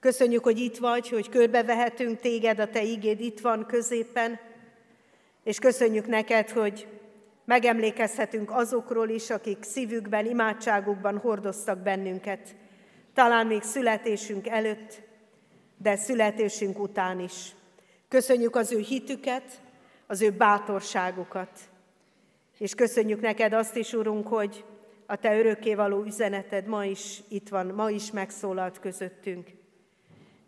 S1: Köszönjük, hogy itt vagy, hogy körbevehetünk téged, a te igéd itt van középen, és köszönjük neked, hogy megemlékezhetünk azokról is, akik szívükben, imádságukban hordoztak bennünket, talán még születésünk előtt, de születésünk után is. Köszönjük az ő hitüket, az ő bátorságukat, és köszönjük neked azt is, Urunk, hogy a Te örökkévaló üzeneted ma is itt van, ma is megszólalt közöttünk.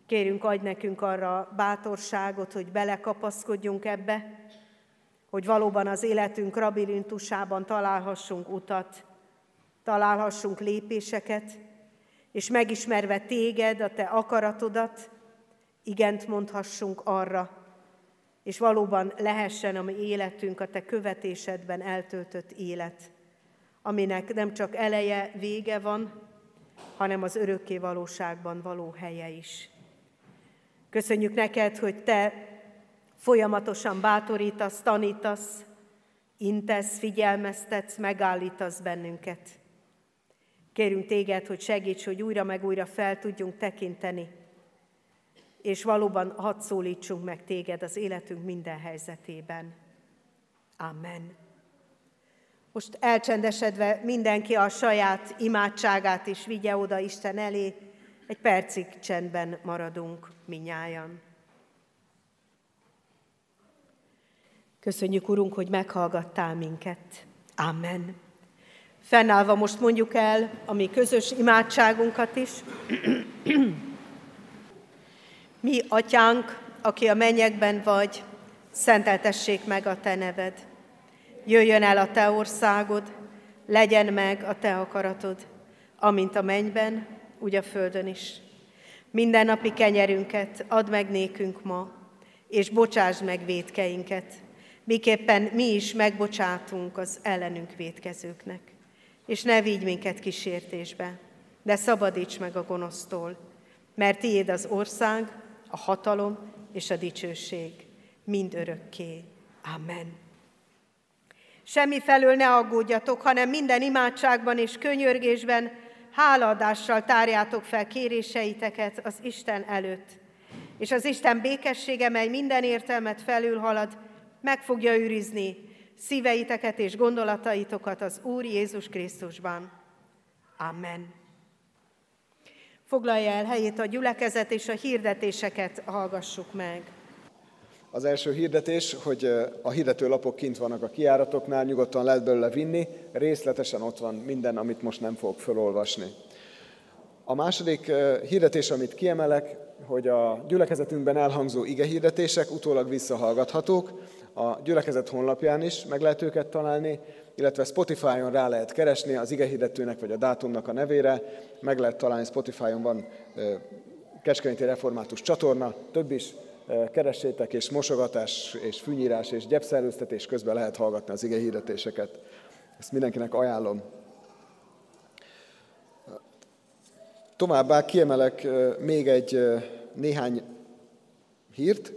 S1: Kérünk, adj nekünk arra bátorságot, hogy belekapaszkodjunk ebbe, hogy valóban az életünk rabirintusában találhassunk utat, találhassunk lépéseket, és megismerve téged, a te akaratodat, igent mondhassunk arra, és valóban lehessen a mi életünk a te követésedben eltöltött élet, aminek nem csak eleje, vége van, hanem az örökké valóságban való helye is. Köszönjük neked, hogy te Folyamatosan bátorítasz, tanítasz, intesz, figyelmeztetsz, megállítasz bennünket. Kérünk téged, hogy segíts, hogy újra meg újra fel tudjunk tekinteni, és valóban hadd szólítsunk meg téged az életünk minden helyzetében. Amen. Most elcsendesedve mindenki a saját imádságát is vigye oda Isten elé, egy percig csendben maradunk minnyájan. Köszönjük, Urunk, hogy meghallgattál minket. Amen. Fennállva most mondjuk el a mi közös imádságunkat is. mi, atyánk, aki a mennyekben vagy, szenteltessék meg a te neved. Jöjjön el a te országod, legyen meg a te akaratod, amint a mennyben, úgy a földön is. Minden napi kenyerünket add meg nékünk ma, és bocsásd meg védkeinket, miképpen mi is megbocsátunk az ellenünk védkezőknek. És ne vigy minket kísértésbe, de szabadíts meg a gonosztól, mert tiéd az ország, a hatalom és a dicsőség mind örökké. Amen. Semmi felől ne aggódjatok, hanem minden imádságban és könyörgésben hálaadással tárjátok fel kéréseiteket az Isten előtt. És az Isten békessége, mely minden értelmet felülhalad, meg fogja őrizni szíveiteket és gondolataitokat az Úr Jézus Krisztusban. Amen. Foglalja el helyét a gyülekezet, és a hirdetéseket hallgassuk meg.
S5: Az első hirdetés, hogy a hirdetőlapok kint vannak a kiáratoknál, nyugodtan lehet belőle vinni, részletesen ott van minden, amit most nem fogok felolvasni. A második hirdetés, amit kiemelek, hogy a gyülekezetünkben elhangzó igehirdetések utólag visszahallgathatók, a gyülekezet honlapján is meg lehet őket találni, illetve Spotify-on rá lehet keresni az igehirdetőnek vagy a dátumnak a nevére, meg lehet találni, Spotify-on van Kecskeméti Református csatorna, több is, keressétek, és mosogatás, és fűnyírás, és gyepszerőztetés közben lehet hallgatni az igehirdetéseket. Ezt mindenkinek ajánlom. Továbbá kiemelek még egy néhány hírt.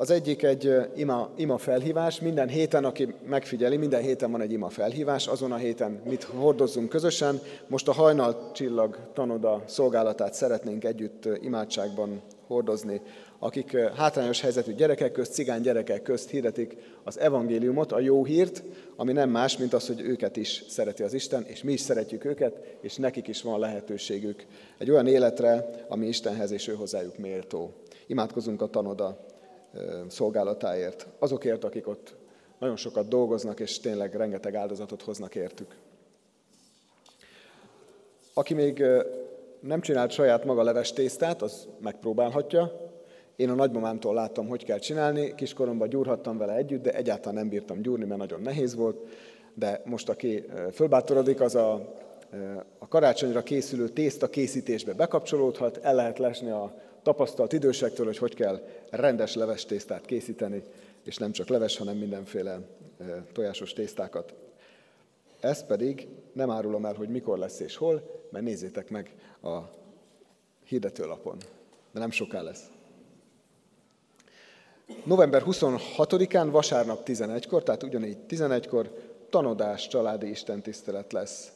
S5: Az egyik egy ima, ima felhívás. Minden héten, aki megfigyeli, minden héten van egy ima felhívás. Azon a héten mit hordozzunk közösen. Most a hajnal csillag tanoda szolgálatát szeretnénk együtt imádságban hordozni. Akik hátrányos helyzetű gyerekek közt, cigány gyerekek közt hirdetik az evangéliumot, a jó hírt, ami nem más, mint az, hogy őket is szereti az Isten, és mi is szeretjük őket, és nekik is van lehetőségük egy olyan életre, ami Istenhez és ő hozzájuk méltó. Imádkozunk a tanoda szolgálatáért, azokért, akik ott nagyon sokat dolgoznak, és tényleg rengeteg áldozatot hoznak értük. Aki még nem csinált saját maga leves tésztát, az megpróbálhatja. Én a nagymamámtól láttam, hogy kell csinálni, kiskoromban gyúrhattam vele együtt, de egyáltalán nem bírtam gyúrni, mert nagyon nehéz volt. De most, aki fölbátorodik, az a, a karácsonyra készülő tészta készítésbe bekapcsolódhat, el lehet lesni a tapasztalt idősektől, hogy hogy kell rendes leves tésztát készíteni, és nem csak leves, hanem mindenféle tojásos tésztákat. Ezt pedig nem árulom el, hogy mikor lesz és hol, mert nézzétek meg a hirdetőlapon. De nem soká lesz. November 26-án, vasárnap 11-kor, tehát ugyanígy 11-kor tanodás családi istentisztelet lesz.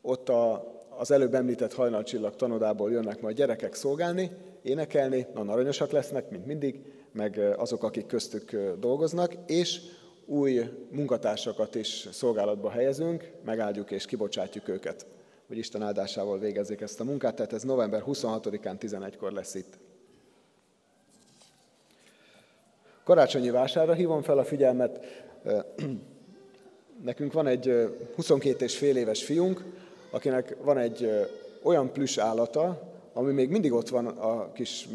S5: Ott a, az előbb említett hajnalcsillag tanodából jönnek majd gyerekek szolgálni, énekelni, nagyon aranyosak lesznek, mint mindig, meg azok, akik köztük dolgoznak, és új munkatársakat is szolgálatba helyezünk, megáldjuk és kibocsátjuk őket, hogy Isten áldásával végezzék ezt a munkát, tehát ez november 26-án 11-kor lesz itt. Karácsonyi vásárra hívom fel a figyelmet. Nekünk van egy 22 és fél éves fiunk, akinek van egy olyan plüss állata, ami még mindig ott van a kis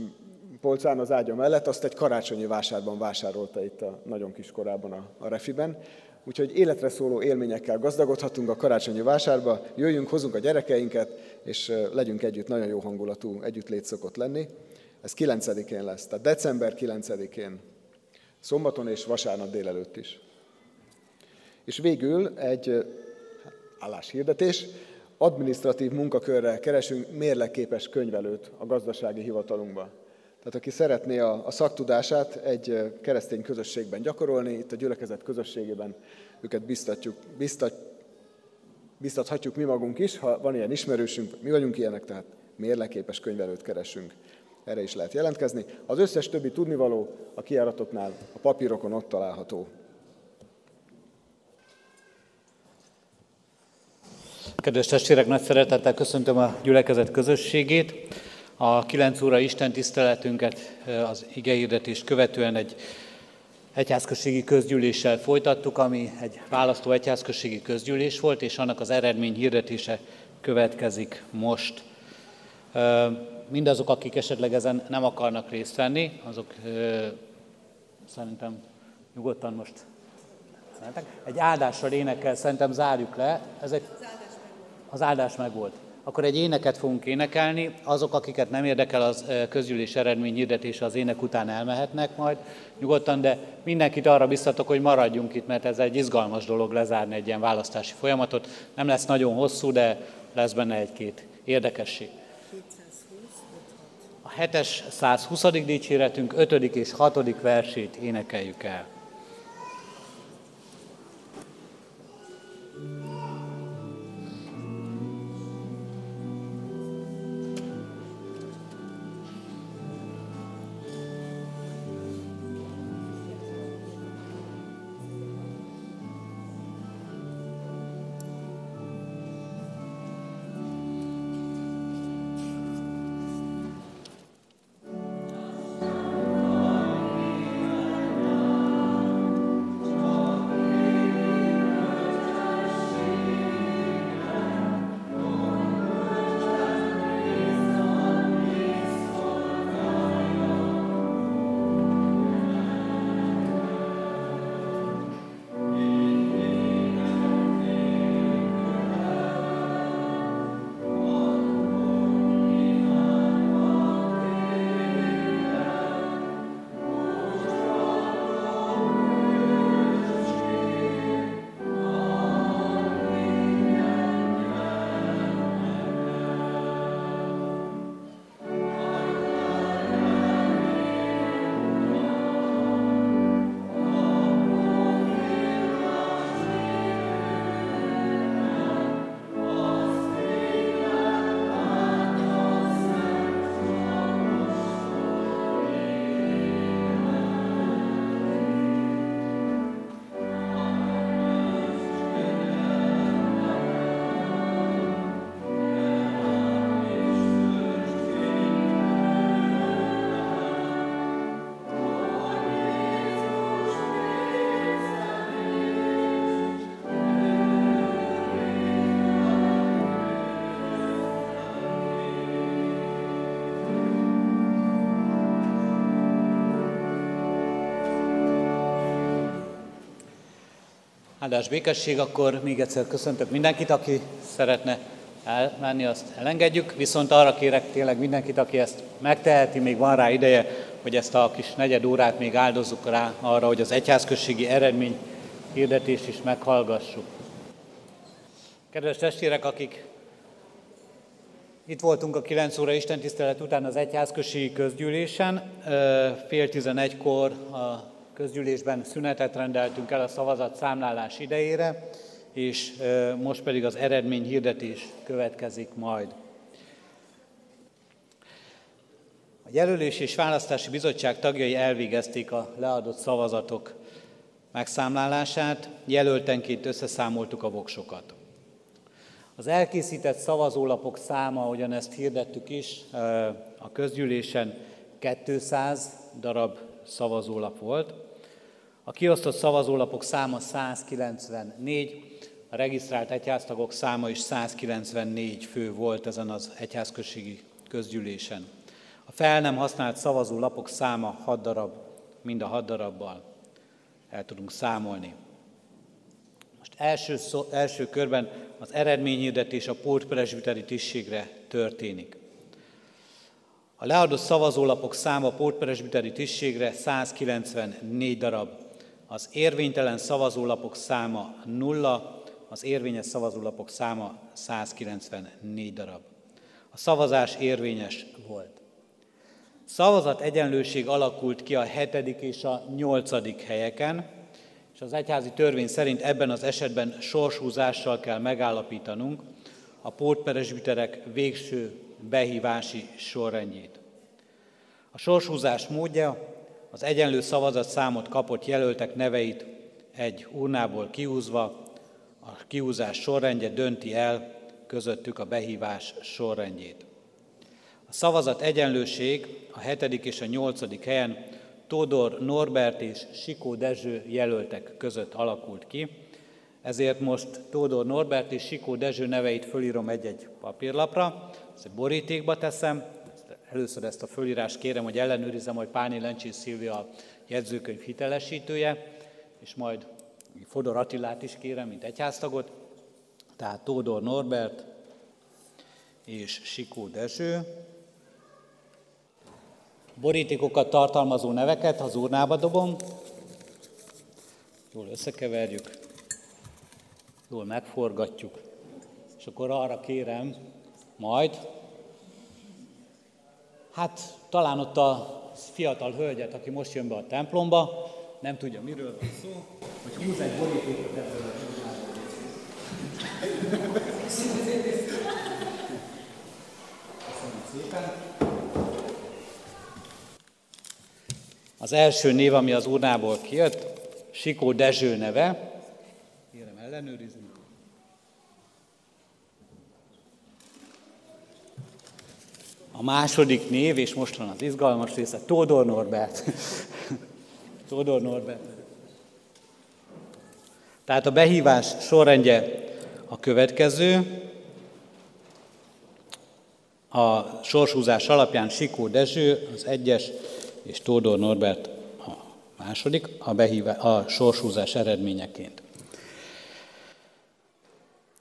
S5: polcán az ágya mellett, azt egy karácsonyi vásárban vásárolta itt a nagyon kis korában a, a refiben. Úgyhogy életre szóló élményekkel gazdagodhatunk a karácsonyi vásárba, jöjjünk, hozunk a gyerekeinket, és legyünk együtt, nagyon jó hangulatú együttlét szokott lenni. Ez 9-én lesz, tehát december 9-én, szombaton és vasárnap délelőtt is. És végül egy álláshirdetés, administratív munkakörre keresünk mérleképes könyvelőt a gazdasági hivatalunkba. Tehát aki szeretné a, a szaktudását egy keresztény közösségben gyakorolni, itt a gyülekezet közösségében őket biztatjuk, biztat, biztathatjuk mi magunk is, ha van ilyen ismerősünk, mi vagyunk ilyenek, tehát mérleképes könyvelőt keresünk. Erre is lehet jelentkezni. Az összes többi tudnivaló a kiáratoknál, a papírokon ott található.
S6: Kedves testvérek, nagy szeretettel köszöntöm a gyülekezet közösségét. A 9 óra Isten tiszteletünket az igehirdetést követően egy egyházközségi közgyűléssel folytattuk, ami egy választó egyházközségi közgyűlés volt, és annak az eredmény hirdetése következik most. Mindazok, akik esetleg ezen nem akarnak részt venni, azok szerintem nyugodtan most egy áldással énekel, szerintem zárjuk le. Ezek, az áldás meg volt akkor egy éneket fogunk énekelni. Azok, akiket nem érdekel az közgyűlés eredmény hirdetése, az ének után elmehetnek majd nyugodtan, de mindenkit arra biztatok, hogy maradjunk itt, mert ez egy izgalmas dolog lezárni egy ilyen választási folyamatot. Nem lesz nagyon hosszú, de lesz benne egy-két érdekesség. A 7-es 120. dicséretünk 5. és 6. versét énekeljük el. Áldás békesség, akkor még egyszer köszöntök mindenkit, aki szeretne elmenni, azt elengedjük, viszont arra kérek tényleg mindenkit, aki ezt megteheti, még van rá ideje, hogy ezt a kis negyed órát még áldozzuk rá arra, hogy az egyházközségi eredmény hirdetést is meghallgassuk. Kedves testvérek, akik itt voltunk a 9 óra istentisztelet után az egyházközségi közgyűlésen, fél tizenegykor a közgyűlésben szünetet rendeltünk el a szavazat számlálás idejére, és most pedig az eredmény hirdetés következik majd. A Jelölés és Választási Bizottság tagjai elvégezték a leadott szavazatok megszámlálását, jelöltenként összeszámoltuk a voksokat. Az elkészített szavazólapok száma, ahogyan ezt hirdettük is, a közgyűlésen 200 darab szavazólap volt. A kiosztott szavazólapok száma 194, a regisztrált egyháztagok száma is 194 fő volt ezen az egyházközségi közgyűlésen. A fel nem használt szavazólapok száma 6 darab, mind a 6 darabbal el tudunk számolni. Most első, szó, első körben az eredményhirdetés a pótpresbiteri tisztségre történik. A leadott szavazólapok száma a pótpresbiteri tisztségre 194 darab. Az érvénytelen szavazólapok száma nulla, az érvényes szavazólapok száma 194 darab. A szavazás érvényes volt. Szavazat egyenlőség alakult ki a hetedik és a nyolcadik helyeken, és az egyházi törvény szerint ebben az esetben sorshúzással kell megállapítanunk a pótperesbiterek végső behívási sorrendjét. A sorshúzás módja az egyenlő szavazat számot kapott jelöltek neveit egy urnából kiúzva, a kiúzás sorrendje dönti el közöttük a behívás sorrendjét. A szavazat egyenlőség a hetedik és a nyolcadik helyen Tódor Norbert és Sikó Dezső jelöltek között alakult ki. Ezért most Tódor Norbert és Sikó Dezső neveit fölírom egy-egy papírlapra, ezt egy borítékba teszem, először ezt a fölírást kérem, hogy ellenőrizem, hogy Páni Lencsés Szilvia a jegyzőkönyv hitelesítője, és majd Fodor Attilát is kérem, mint egyháztagot, tehát Tódor Norbert és Sikó Dezső. Borítékokat tartalmazó neveket az urnába dobom, jól összekeverjük, jól megforgatjuk, és akkor arra kérem majd, hát talán ott a fiatal hölgyet, aki most jön be a templomba, nem tudja, miről van szó, hogy húz egy borítékot ebből a. Az első név, ami az urnából kijött, Sikó Dezső neve. Kérem ellenőrizni. A második név, és most van az izgalmas része, Tódor Norbert. Tódor Norbert. Tehát a behívás sorrendje a következő. A sorshúzás alapján Sikó Dezső az egyes, és Tódor Norbert a második, a, behívá, a sorshúzás eredményeként.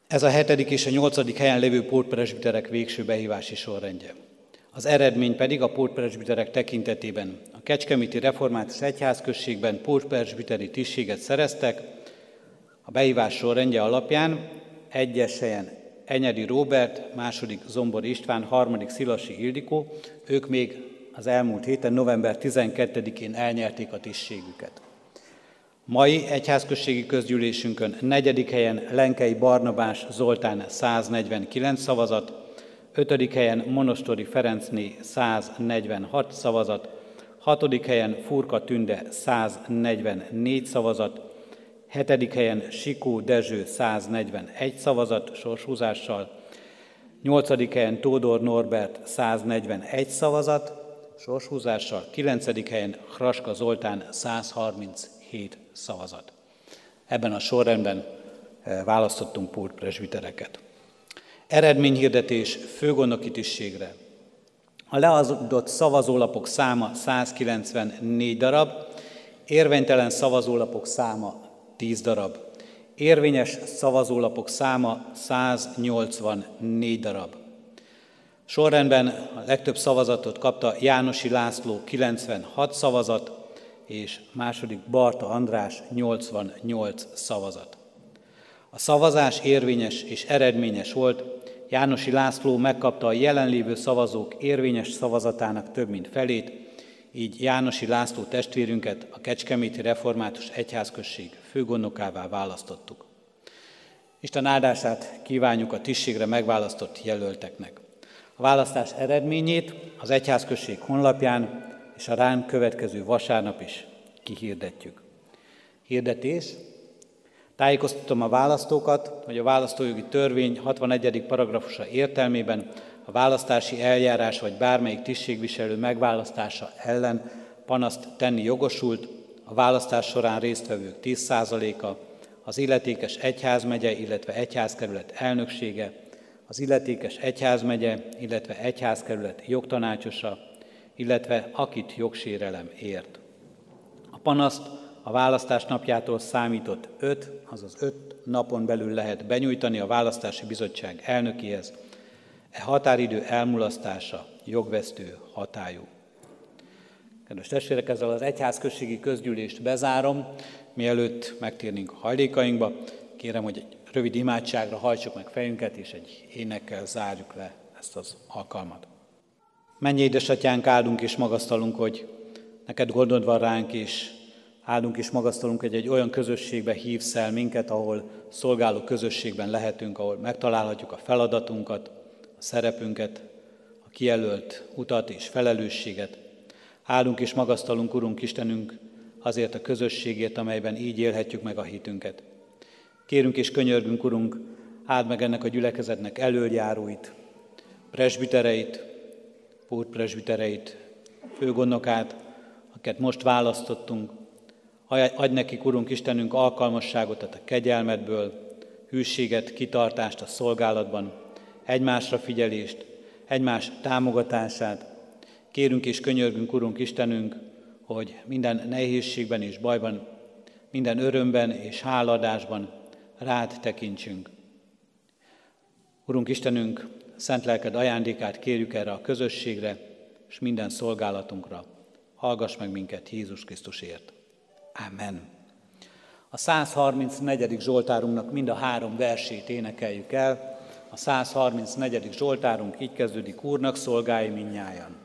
S6: Ez a hetedik és a nyolcadik helyen lévő pótpresbiterek végső behívási sorrendje. Az eredmény pedig a pótpresbiterek tekintetében. A Kecskeméti Református Egyházközségben pótpresbiteri tisztséget szereztek, a behívás sorrendje alapján egyes helyen Enyedi Róbert, második Zombor István, harmadik Szilasi Ildikó, ők még az elmúlt héten, november 12-én elnyerték a tisztségüket. Mai egyházközségi közgyűlésünkön negyedik helyen Lenkei Barnabás Zoltán 149 szavazat, ötödik helyen Monostori Ferencné 146 szavazat, hatodik helyen Furka Tünde 144 szavazat, hetedik helyen Sikó Dezső 141 szavazat sorshúzással, nyolcadik helyen Tódor Norbert 141 szavazat, sorshúzással, 9. helyen Hraska Zoltán 137 szavazat. Ebben a sorrendben eh, választottunk pultpresbitereket. Eredményhirdetés főgondnoki tisztségre. A leadott szavazólapok száma 194 darab, érvénytelen szavazólapok száma 10 darab. Érvényes szavazólapok száma 184 darab. Sorrendben a legtöbb szavazatot kapta Jánosi László 96 szavazat, és második Barta András 88 szavazat. A szavazás érvényes és eredményes volt, Jánosi László megkapta a jelenlévő szavazók érvényes szavazatának több mint felét, így Jánosi László testvérünket a Kecskeméti Református Egyházközség főgondnokává választottuk. Isten áldását kívánjuk a tisztségre megválasztott jelölteknek. A választás eredményét az Egyházközség honlapján és a rán következő vasárnap is kihirdetjük. Hirdetés. Tájékoztatom a választókat, hogy a választójogi törvény 61. paragrafusa értelmében a választási eljárás vagy bármelyik tisztségviselő megválasztása ellen panaszt tenni jogosult, a választás során résztvevők 10%-a, az illetékes egyházmegye, illetve egyházkerület elnöksége, az illetékes egyházmegye, illetve egyházkerület jogtanácsosa, illetve akit jogsérelem ért. A panaszt a választás napjától számított 5, azaz 5 napon belül lehet benyújtani a választási bizottság elnökéhez, E határidő elmulasztása jogvesztő hatályú. Kedves testvérek, ezzel az egyházközségi közgyűlést bezárom, mielőtt megtérnénk a hajlékainkba. Kérem, hogy egy rövid imádságra hajtsuk meg fejünket, és egy énekkel zárjuk le ezt az alkalmat. Mennyi édesatyánk, áldunk és magasztalunk, hogy neked gondod van ránk, és áldunk és magasztalunk, hogy egy olyan közösségbe hívsz el minket, ahol szolgáló közösségben lehetünk, ahol megtalálhatjuk a feladatunkat, a szerepünket, a kijelölt utat és felelősséget. Állunk és magasztalunk, Urunk Istenünk, azért a közösségért, amelyben így élhetjük meg a hitünket. Kérünk és könyörgünk, Urunk, áld meg ennek a gyülekezetnek elöljáróit, presbitereit, pótpresbitereit, főgondnokát, akiket most választottunk. Adj nekik, Urunk Istenünk, alkalmasságot a kegyelmedből, hűséget, kitartást a szolgálatban, egymásra figyelést, egymás támogatását. Kérünk és könyörgünk, Urunk Istenünk, hogy minden nehézségben és bajban, minden örömben és háladásban rád tekintsünk. Urunk Istenünk, szent lelked ajándékát kérjük erre a közösségre, és minden szolgálatunkra. Hallgass meg minket Jézus Krisztusért. Amen. A 134. Zsoltárunknak mind a három versét énekeljük el. A 134. Zsoltárunk így kezdődik, Úrnak szolgálj minnyájan.